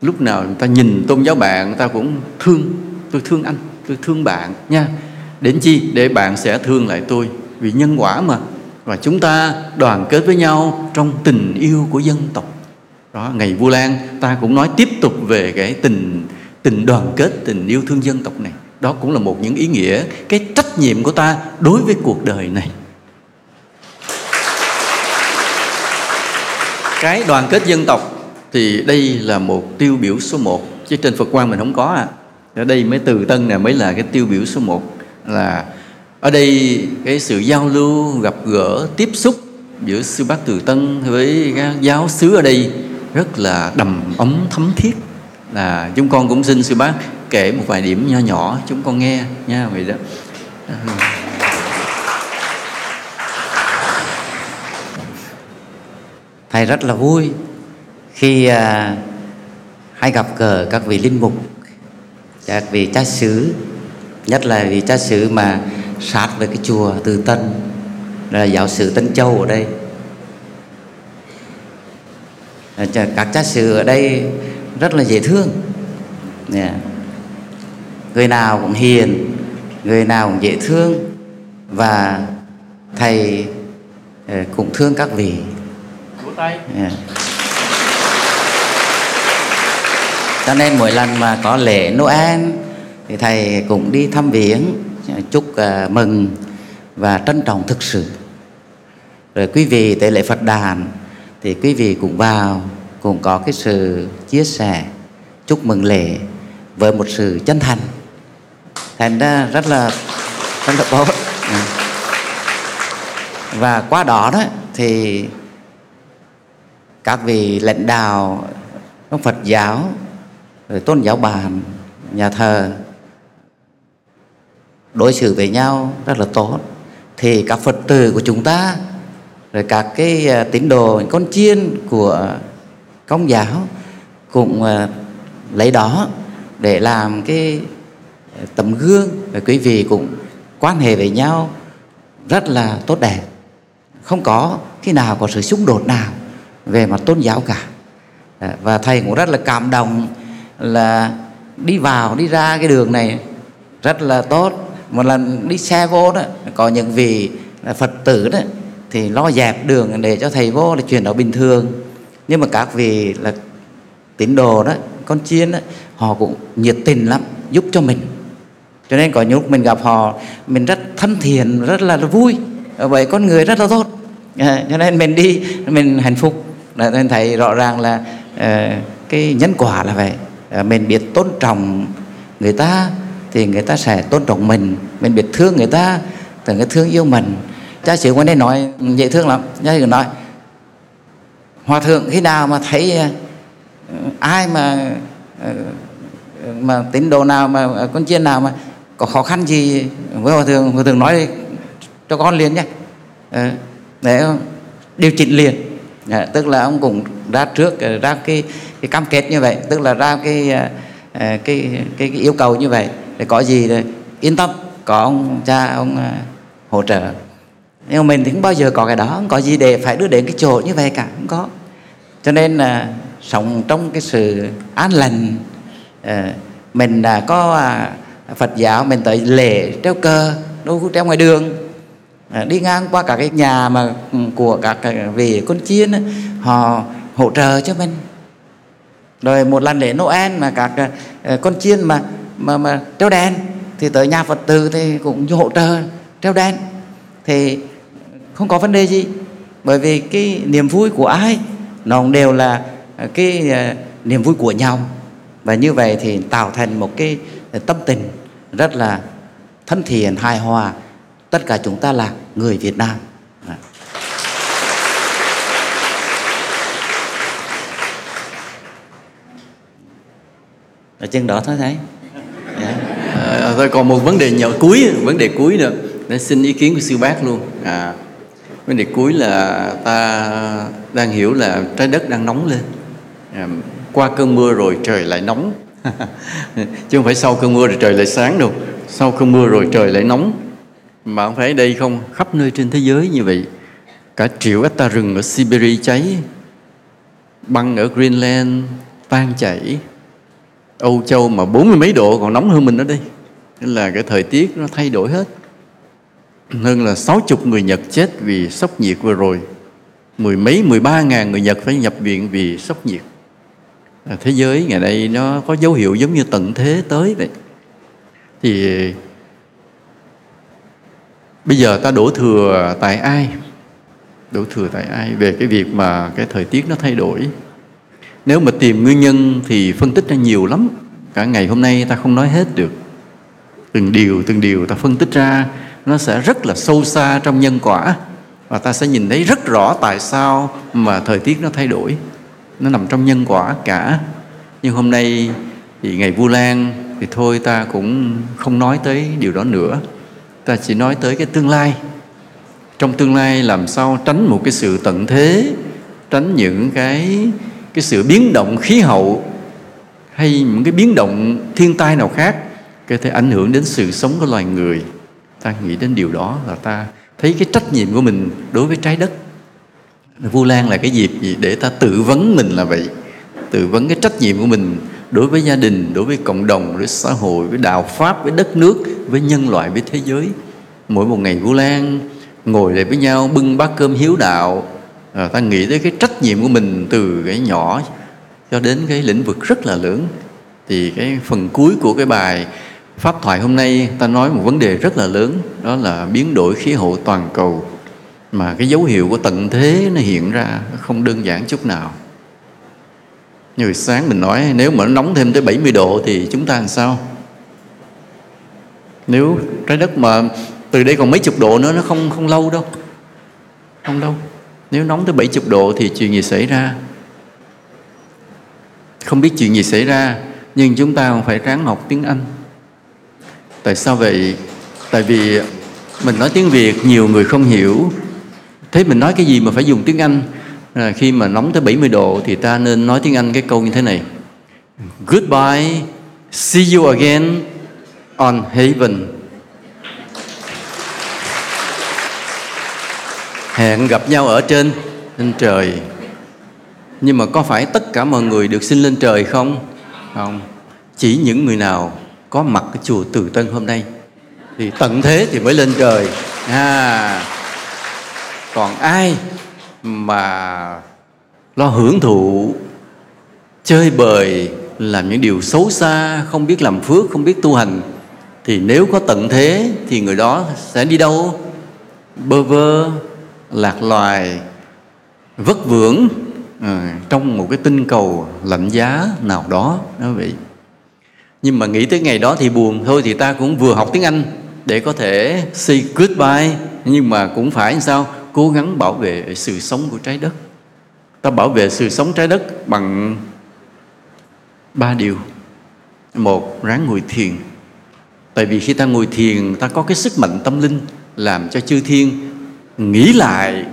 Lúc nào người ta nhìn tôn giáo bạn người ta cũng thương, tôi thương anh, tôi thương bạn nha đến chi? Để bạn sẽ thương lại tôi. Vì nhân quả mà. Và chúng ta đoàn kết với nhau trong tình yêu của dân tộc. Đó, ngày vu lan, ta cũng nói tiếp tục về cái tình tình đoàn kết, tình yêu thương dân tộc này. Đó cũng là một những ý nghĩa, cái trách nhiệm của ta đối với cuộc đời này. Cái đoàn kết dân tộc thì đây là một tiêu biểu số 1 chứ trên Phật quan mình không có à. Ở đây mới từ tân này mới là cái tiêu biểu số 1 là ở đây cái sự giao lưu gặp gỡ tiếp xúc giữa sư bác từ tân với các giáo xứ ở đây rất là đầm ấm thấm thiết. Là chúng con cũng xin sư bác kể một vài điểm nho nhỏ chúng con nghe nha vậy đó. Thầy rất là vui khi à, hay gặp gỡ các vị linh mục các vị cha xứ nhất là vị cha xứ mà sát với cái chùa từ tân là giáo sứ tân châu ở đây các cha xứ ở đây rất là dễ thương yeah. người nào cũng hiền người nào cũng dễ thương và thầy ờ, cũng thương các vị yeah. cho nên mỗi lần mà có lễ Noel thì thầy cũng đi thăm viếng, chúc ờ, mừng và trân trọng thực sự. Rồi quý vị tại lễ Phật đàn thì quý vị cũng vào, cũng có cái sự chia sẻ, chúc mừng lễ với một sự chân thành. Thành ra rất là rất là tốt. Và qua đó đó thì các vị lãnh đạo trong Phật giáo, rồi tôn giáo bàn, nhà thờ đối xử với nhau rất là tốt. Thì các phật tử của chúng ta, rồi các cái à, tín đồ con chiên của công giáo cũng à, lấy đó để làm cái à, tấm gương và quý vị cũng quan hệ với nhau rất là tốt đẹp. Không có khi nào có sự xung đột nào về mặt tôn giáo cả. Và thầy cũng rất là cảm động là đi vào, đi ra cái đường này rất là tốt một lần đi xe vô đó có những vị là phật tử đó thì lo dẹp đường để cho thầy vô là chuyển đạo bình thường. Nhưng mà các vị là tín đồ đó con chiên đó họ cũng nhiệt tình lắm giúp cho mình. Cho nên có lúc mình gặp họ mình rất thân thiện rất là vui. Vậy con người rất là tốt. À, cho nên mình đi mình hạnh phúc. Nên thấy rõ ràng là ờ, cái nhân quả là vậy. Ờ, mình biết tôn trọng người ta thì người ta sẽ tôn trọng mình. Mình biết thương người ta từ người thương yêu mình. Cha sĩ quan đây nói dễ thương lắm. Cha sĩ nói hòa thượng khi nào mà thấy ờ, ai mà ờ, mà tín đồ nào mà ờ, con chiên nào mà có khó khăn gì với hòa thượng hòa thượng nói cho con liền nhé. Để điều chỉnh liền. À, tức là ông cũng ra trước ra cái cái cam kết như vậy tức là ra cái cái, cái, cái yêu cầu như vậy để có gì để yên tâm. Có ông cha, ông à, hỗ trợ. Nhưng mà mình thì không bao giờ có cái đó, không có gì để phải đưa đến cái chỗ như vậy cả, không có. Cho nên là sống trong cái sự an lành à, mình đã có à, Phật giáo mình tới lễ treo cờ đâu treo ngoài đường. Đi ngang qua cả cái nhà mà ừ, của các vị con chiên họ hỗ trợ cho mình. Rồi một lần lễ Noel mà các con chiên mà mà mà treo đèn thì tới nhà Phật tử thì cũng hỗ trợ treo đèn. Thì không có vấn đề gì bởi vì cái niềm vui của ai nó cũng đều là cái uh, niềm vui của nhau. Và như vậy thì tạo thành một cái tâm tình rất là thân thiện hài hòa. Tất cả chúng ta là người Việt Nam. À. Ở chân đó thôi thấy à, thôi còn một vấn đề nhỏ cuối vấn đề cuối nữa. Để xin ý kiến của sư bác luôn. À, vấn đề cuối là ta đang hiểu là trái đất đang nóng lên. À, qua cơn mưa rồi trời lại nóng. *laughs* Chứ không phải sau cơn mưa rồi trời lại sáng đâu. Sau cơn mưa rồi trời lại nóng. Mà không phải đây không khắp nơi trên thế giới như vậy. Cả triệu hecta rừng ở Siberia cháy băng ở Greenland tan chảy. Âu Châu mà bốn mươi mấy độ còn nóng hơn mình ở đây nên là cái thời tiết nó thay đổi hết. Hơn là sáu chục người Nhật chết vì sốc nhiệt vừa rồi. Mười mấy, mười ba ngàn người Nhật phải nhập viện vì sốc nhiệt. À, thế giới ngày nay nó có dấu hiệu giống như tận thế tới vậy. Thì bây giờ ta đổ thừa tại ai? Đổ thừa tại ai về cái việc mà cái thời tiết nó thay đổi? Nếu mà tìm nguyên nhân thì phân tích ra nhiều lắm. Cả ngày hôm nay ta không nói hết được. Từng điều từng điều ta phân tích ra, nó sẽ rất là sâu xa trong nhân quả. Và ta sẽ nhìn thấy rất rõ tại sao mà thời tiết nó thay đổi. Nó nằm trong nhân quả cả. Nhưng hôm nay thì ngày vu lan thì thôi ta cũng không nói tới điều đó nữa. Ta chỉ nói tới cái tương lai. Trong tương lai làm sao tránh một cái sự tận thế, tránh những cái cái sự biến động khí hậu hay những cái biến động thiên tai nào khác có thể ảnh hưởng đến sự sống của loài người. Ta nghĩ đến điều đó là ta thấy cái trách nhiệm của mình đối với trái đất. Vu lan là cái dịp gì để ta tự vấn mình là vậy, tự vấn cái trách nhiệm của mình đối với gia đình, đối với cộng đồng với xã hội, với đạo pháp, với đất nước, với nhân loại, với thế giới. Mỗi một ngày vu lan ngồi lại với nhau bưng bát cơm hiếu đạo à, ta nghĩ tới cái trách nhiệm của mình từ cái nhỏ cho đến cái lĩnh vực rất là lớn. Thì cái phần cuối của cái bài pháp thoại hôm nay ta nói một vấn đề rất là lớn đó là biến đổi khí hậu toàn cầu. Mà cái dấu hiệu của tận thế nó hiện ra không đơn giản chút nào. Như sáng mình nói nếu mà nó nóng thêm tới 70 độ thì chúng ta làm sao? Nếu trái đất mà từ đây còn mấy chục độ nữa nó không không lâu đâu. Không đâu nếu nóng tới 70 độ thì chuyện gì xảy ra? Không biết chuyện gì xảy ra nhưng chúng ta còn phải ráng học tiếng Anh. Tại sao vậy? Tại vì mình nói tiếng Việt nhiều người không hiểu. Thế mình nói cái gì mà phải dùng tiếng Anh? À, khi mà nóng tới 70 độ thì ta nên nói tiếng Anh cái câu như thế này. Goodbye, see you again on heaven hẹn gặp nhau ở trên trên trời. Nhưng mà có phải tất cả mọi người được sinh lên trời không? Không. Chỉ những người nào có mặt ở chùa Từ Tân hôm nay thì tận thế thì mới lên trời. À. Còn ai mà lo hưởng thụ chơi bời, làm những điều xấu xa, không biết làm phước, không biết tu hành, thì nếu có tận thế thì người đó sẽ đi đâu? Bơ vơ lạc loài vất vưởng à, trong một cái tinh cầu lạnh giá nào đó đó vậy. Nhưng mà nghĩ tới ngày đó thì buồn thôi thì ta cũng vừa học tiếng Anh để có thể say goodbye nhưng mà cũng phải sao cố gắng bảo vệ sự sống của trái đất. Ta bảo vệ sự sống trái đất bằng ba điều. Một ráng ngồi thiền. Tại vì khi ta ngồi thiền ta có cái sức mạnh tâm linh làm cho chư thiên nghĩ lại,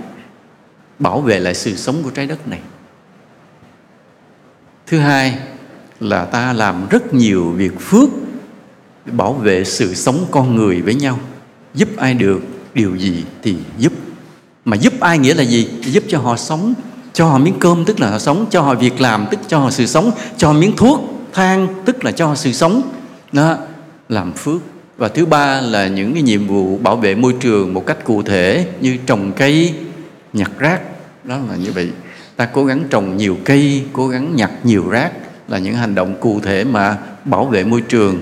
bảo vệ lại sự sống của trái đất này. Thứ hai là ta làm rất nhiều việc phước để bảo vệ sự sống con người với nhau. Giúp ai được, điều gì thì giúp. Mà giúp ai nghĩa là gì? Giúp cho họ sống, cho họ miếng cơm tức là họ sống, cho họ việc làm tức cho họ sự sống, cho họ miếng thuốc, thang tức là cho họ sự sống. Đó, làm phước và thứ ba là những cái nhiệm vụ bảo vệ môi trường một cách cụ thể như trồng cây, nhặt rác. Đó là như vậy. Ta cố gắng trồng nhiều cây, cố gắng nhặt nhiều rác là những hành động cụ thể mà bảo vệ môi trường.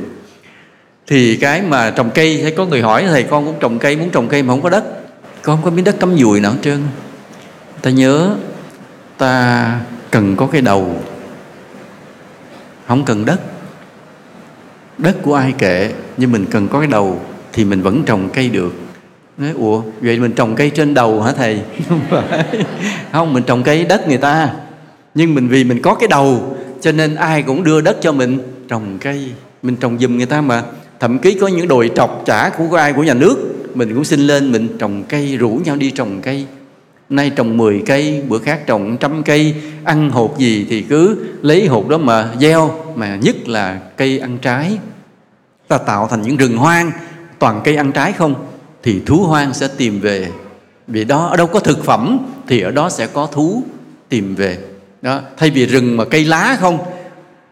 Thì cái mà trồng cây, thấy có người hỏi, thầy, con cũng trồng cây, muốn trồng cây mà không có đất. Con không có miếng đất cắm dùi nào hết trơn. Ta nhớ, ta cần có cái đầu, không cần đất đất của ai kệ nhưng mình cần có cái đầu thì mình vẫn trồng cây được. Nói, ủa, vậy mình trồng cây trên đầu hả thầy? *laughs* Không phải. Không, mình trồng cây đất người ta. Nhưng mình vì mình có cái đầu, cho nên ai cũng đưa đất cho mình. Trồng cây, mình trồng giùm người ta mà. Thậm chí có những đồi trọc trả của ai, của nhà nước, mình cũng xin lên mình trồng cây, rủ nhau đi trồng cây nay trồng 10 cây bữa khác trồng trăm cây. Ăn hột gì thì cứ lấy hột đó mà gieo mà nhất là cây ăn trái. Ta tạo thành những rừng hoang. Toàn cây ăn trái không thì thú hoang sẽ tìm về. Vì đó ở đâu có thực phẩm thì ở đó sẽ có thú tìm về. Đó thay vì rừng mà cây lá không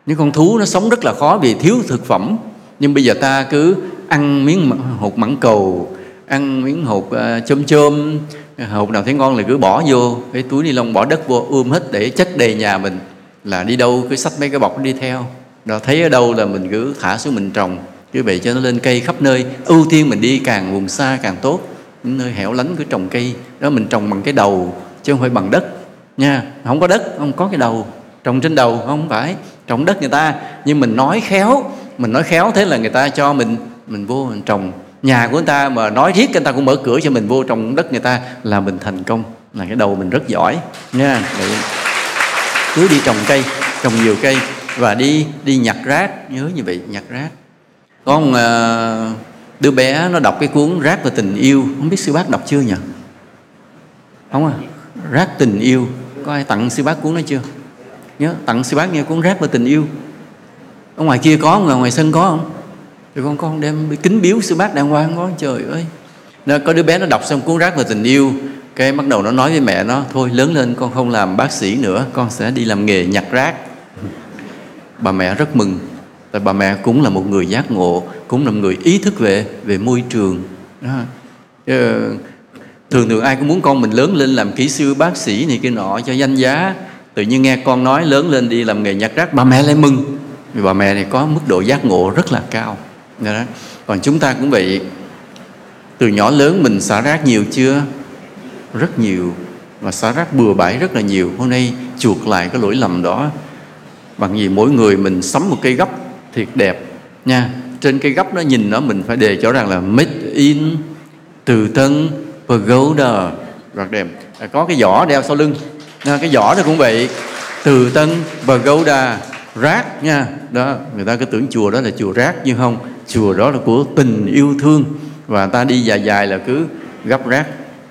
những con thú nó sống rất là khó vì thiếu thực phẩm. Nhưng bây giờ ta cứ ăn miếng hột mãng cầu ăn miếng hột uh, chôm chôm hột nào thấy ngon là cứ bỏ vô, cái túi ni lông bỏ đất vô, ươm hết để chất đầy nhà mình. Là đi đâu cứ xách mấy cái bọc đi theo. Đó, thấy ở đâu là mình cứ thả xuống mình trồng. Cứ vậy cho nó lên cây khắp nơi. Ưu tiên mình đi càng vùng xa càng tốt. Những nơi hẻo lánh cứ trồng cây. Đó, mình trồng bằng cái đầu chứ không phải bằng đất. Nha, không có đất, không có cái đầu. Trồng trên đầu không phải. Trồng đất người ta. Nhưng mình nói khéo, mình nói khéo thế là người ta cho mình. Mình vô mình trồng nhà của người ta mà nói riết người ta cũng mở cửa cho mình vô trong đất người ta là mình thành công. Là cái đầu mình rất giỏi nha. Để cứ đi trồng cây trồng nhiều cây và đi đi nhặt rác. Nhớ như vậy nhặt rác. Con uh, đứa bé nó đọc cái cuốn rác và tình yêu. Không biết sư bác đọc chưa nhỉ? Không à. Rác tình yêu. Có ai tặng sư bác cuốn đó chưa? Nhớ tặng sư bác nghe cuốn rác và tình yêu. Ở ngoài kia có không? Ngoài sân có không? Rồi con con đem kính biếu sư bác đàng hoàng con trời ơi. Nó có đứa bé nó đọc xong cuốn rác về tình yêu. Cái bắt đầu nó nói với mẹ nó, thôi lớn lên con không làm bác sĩ nữa, con sẽ đi làm nghề nhặt rác. Bà mẹ rất mừng, tại bà mẹ cũng là một người giác ngộ, cũng là một người ý thức về về môi trường. Đó. Ờ, thường thường ai cũng muốn con mình lớn lên làm kỹ sư, bác sĩ này kia nọ cho danh giá. Tự nhiên nghe con nói, lớn lên đi làm nghề nhặt rác. Bà mẹ lại mừng, vì bà mẹ này có mức độ giác ngộ rất là cao. Dạ đó. còn chúng ta cũng vậy, từ nhỏ lớn mình xả rác nhiều chưa? Rất nhiều. Và xả rác bừa bãi rất là nhiều. Hôm nay chuộc lại cái lỗi lầm đó. Bằng gì mỗi người mình sắm một cây gấp thiệt đẹp, nha. Trên cây gấp nó nhìn nó mình phải đề cho rằng là made in từ tân pagoda. Rất đẹp. À, có cái giỏ đeo sau lưng. Nha, cái giỏ nó cũng vậy. Từ tân pagoda. Rác, nha. Đó, người ta cứ tưởng chùa đó là chùa rác, nhưng không chùa đó là của tình yêu thương. Và ta đi dài dài là cứ gấp rác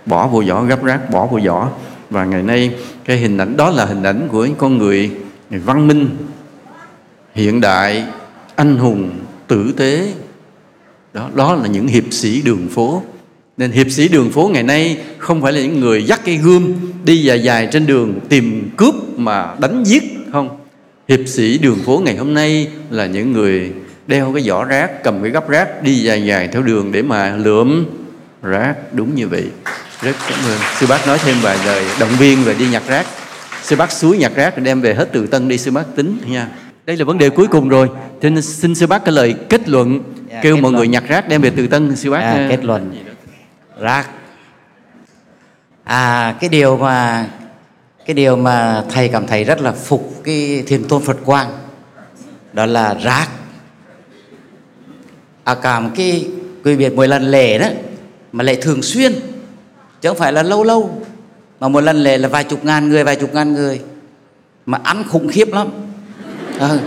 bỏ vô giỏ gấp rác bỏ vô giỏ và ngày nay cái hình ảnh đó là hình ảnh của con người, người văn minh hiện đại anh hùng tử tế. Đó đó là những hiệp sĩ đường phố. Nên hiệp sĩ đường phố ngày nay không phải là những người dắt cái gươm đi dài dài trên đường tìm cướp mà đánh giết không. Hiệp sĩ đường phố ngày hôm nay là những người đeo cái giỏ rác cầm cái gấp rác đi dài dài theo đường để mà lượm rác đúng như vậy. Rất cảm ơn. Sư bác nói thêm vài lời động viên về đi nhặt rác. Sư bác suối nhặt rác rồi đem về hết từ tân đi sư bác tính nha. Đây là vấn đề cuối cùng rồi. Cho nên xin sư bác cái lời kết luận yeah, kêu kết mọi luận. người nhặt rác đem về từ tân sư bác à, kết luận. Rác. À cái điều mà cái điều mà thầy cảm thấy rất là phục cái thiền tôn Phật Quang đó là rác à một cái quý biệt mỗi lần lễ đó mà lễ thường xuyên chứ không phải là lâu lâu mà một lần lễ là vài chục ngàn người vài chục ngàn người mà ăn khủng khiếp lắm ừ.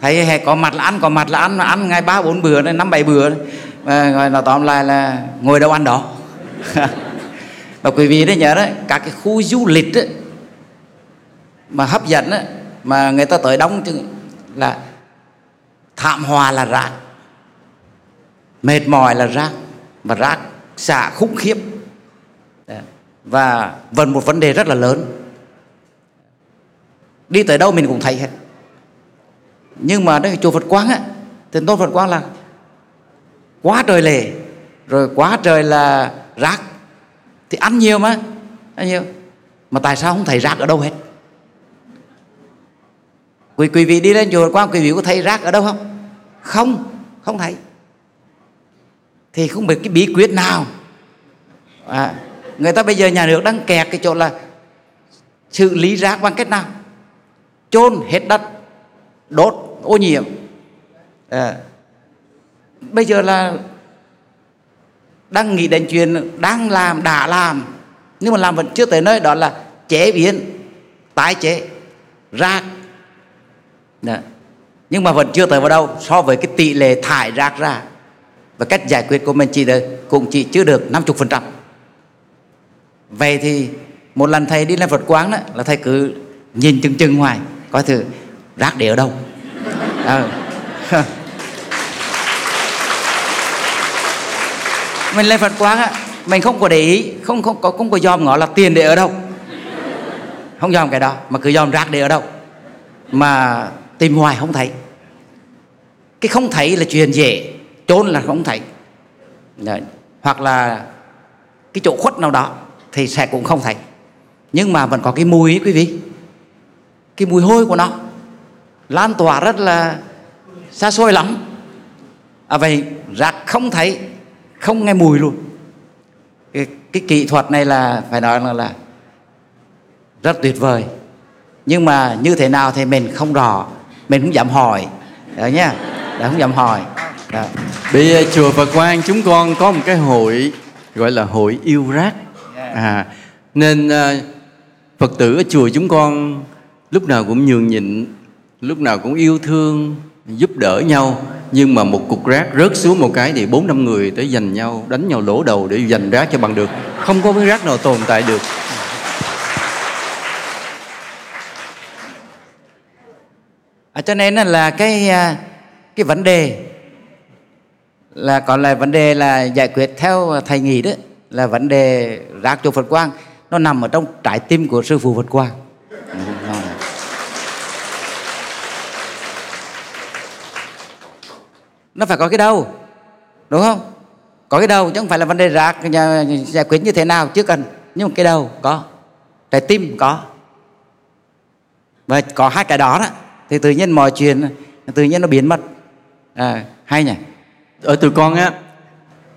thấy hè có mặt là ăn có mặt là ăn mà ăn ngay ba bốn bữa năm bảy bữa rồi gọi nó tóm lại là ngồi đâu ăn đó *laughs* và quý vị đấy nhớ đấy các cái khu du lịch đấy, mà hấp dẫn đấy, mà người ta tới đông chứ là thảm hòa là rác mệt mỏi là rác, và rác xả khủng khiếp. Và vẫn một vấn đề rất là lớn. Đi tới đâu mình cũng thấy hết. Nhưng mà đây chùa Phật Quang á thì tôi Phật Quang là quá trời lề, rồi quá trời là rác. Thì ăn nhiều mà, ăn nhiều. Mà tại sao không thấy rác ở đâu hết? Quý quý vị đi lên chùa Phật Quang, quý vị có thấy rác ở đâu không? Không không thấy thì không biết cái bí quyết nào. À, người ta bây giờ nhà nước đang kẹt cái chỗ là xử lý rác bằng cách nào? Chôn hết đất đốt ô nhiễm. À, bây giờ là đang nghĩ đến chuyện đang làm đã làm. Nhưng mà làm vẫn chưa tới nơi đó là chế biến tái chế rác. Đó. nhưng mà vẫn chưa tới vào đâu so với cái tỷ lệ thải rác ra và cách giải quyết của mình chỉ được, cũng chỉ chưa được 50% vậy thì một lần thầy đi lên Phật quán đó, là thầy cứ nhìn chừng chừng ngoài coi thử rác để ở đâu. À. *laughs* mình lên Phật quán á, mình không có để ý, không không có không có dòm ngó là tiền để ở đâu. Không dòm cái đó, mà cứ dòm rác để ở đâu. Mà tìm hoài không thấy. Cái không thấy là chuyện dễ chôn là không thấy. Đấy. hoặc là cái chỗ khuất nào đó thì sẽ cũng không thấy. Nhưng mà vẫn có cái mùi ấy, quý vị. Cái mùi hôi của nó. Lan tỏa rất là xa xôi lắm. À vậy rác không thấy không nghe mùi luôn. Cái, cái kỹ thuật này là phải nói là, là rất tuyệt vời. Nhưng mà như thế nào thì mình không rõ. Mình không dám hỏi. Đó nhá. Đó, không dám hỏi đó. Bây giờ chùa Phật Quang chúng con có một cái hội gọi là hội yêu rác. À nên à, Phật tử ở chùa chúng con lúc nào cũng nhường nhịn, lúc nào cũng yêu thương, giúp đỡ nhau. Nhưng mà một cục rác rớt xuống một cái thì bốn năm người tới giành nhau, đánh nhau lỗ đầu để giành rác cho bằng được. Không có cái rác nào tồn tại được. à, cho nên là cái à, cái vấn đề là còn là vấn đề là giải quyết theo thầy nghĩ đó là vấn đề rác chùa Phật Quang. Nó nằm ở trong trái tim của sư phụ Phật Quang. Nó phải có cái đầu. Đúng không? Có cái đầu chứ không phải là vấn đề rác giải quyết như thế nào chứ cần. Nhưng mà cái đầu có. Trái tim có. Và có hai cái đó đó thì tự nhiên mọi chuyện tự nhiên nó biến mất. À, hay nhỉ? Ở tụi con á,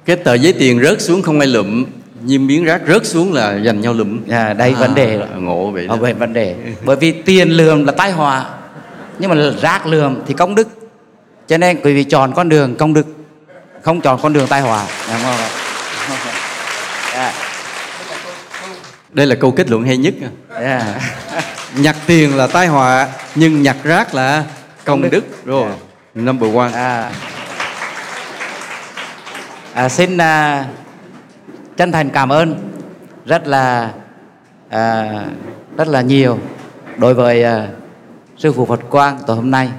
cái tờ giấy tiền rớt xuống không ai lụm, nhưng miếng rác rớt xuống là giành nhau lụm. à, đây vấn đề ngộ vậy đó. Ở vậy vấn đề bởi vì tiền lường là tai họa nhưng mà rác lường thì công đức cho nên quý vị chọn con đường công đức không chọn con đường tai họa đúng không? À, Đây là câu kết luận hay nhất. à. *laughs* Nhặt tiền là tai họa, nhưng nhặt rác là công Công đức. đức. Rồi, number one. À, à, xin à, chân thành cảm ơn rất là à, rất là nhiều đối với à, sư phụ Phật Quang tối hôm nay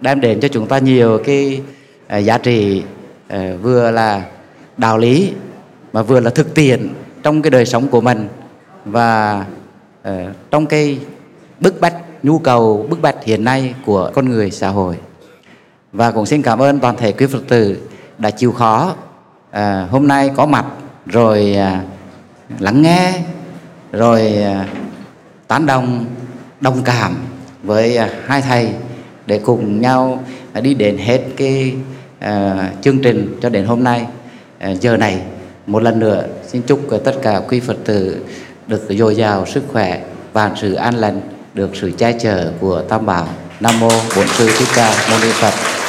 đem đến cho chúng ta nhiều cái à, giá trị à, vừa là đạo lý mà vừa là thực tiễn trong cái đời sống của mình và à, trong cái bức bách nhu cầu bức bách hiện nay của con người xã hội. Và cũng xin cảm ơn toàn thể quý Phật tử đã chịu khó à, hôm nay có mặt rồi à, lắng nghe rồi à, tán đồng đồng cảm với à, hai thầy để cùng nhau à, đi đến hết cái à, chương trình cho đến hôm nay à, giờ này. Một lần nữa xin chúc à, tất cả quý Phật tử được dồi dào sức khỏe và sự an lành được sự che chở của Tam Bảo. Nam mô Bổn sư Thích Ca Mâu Ni Phật.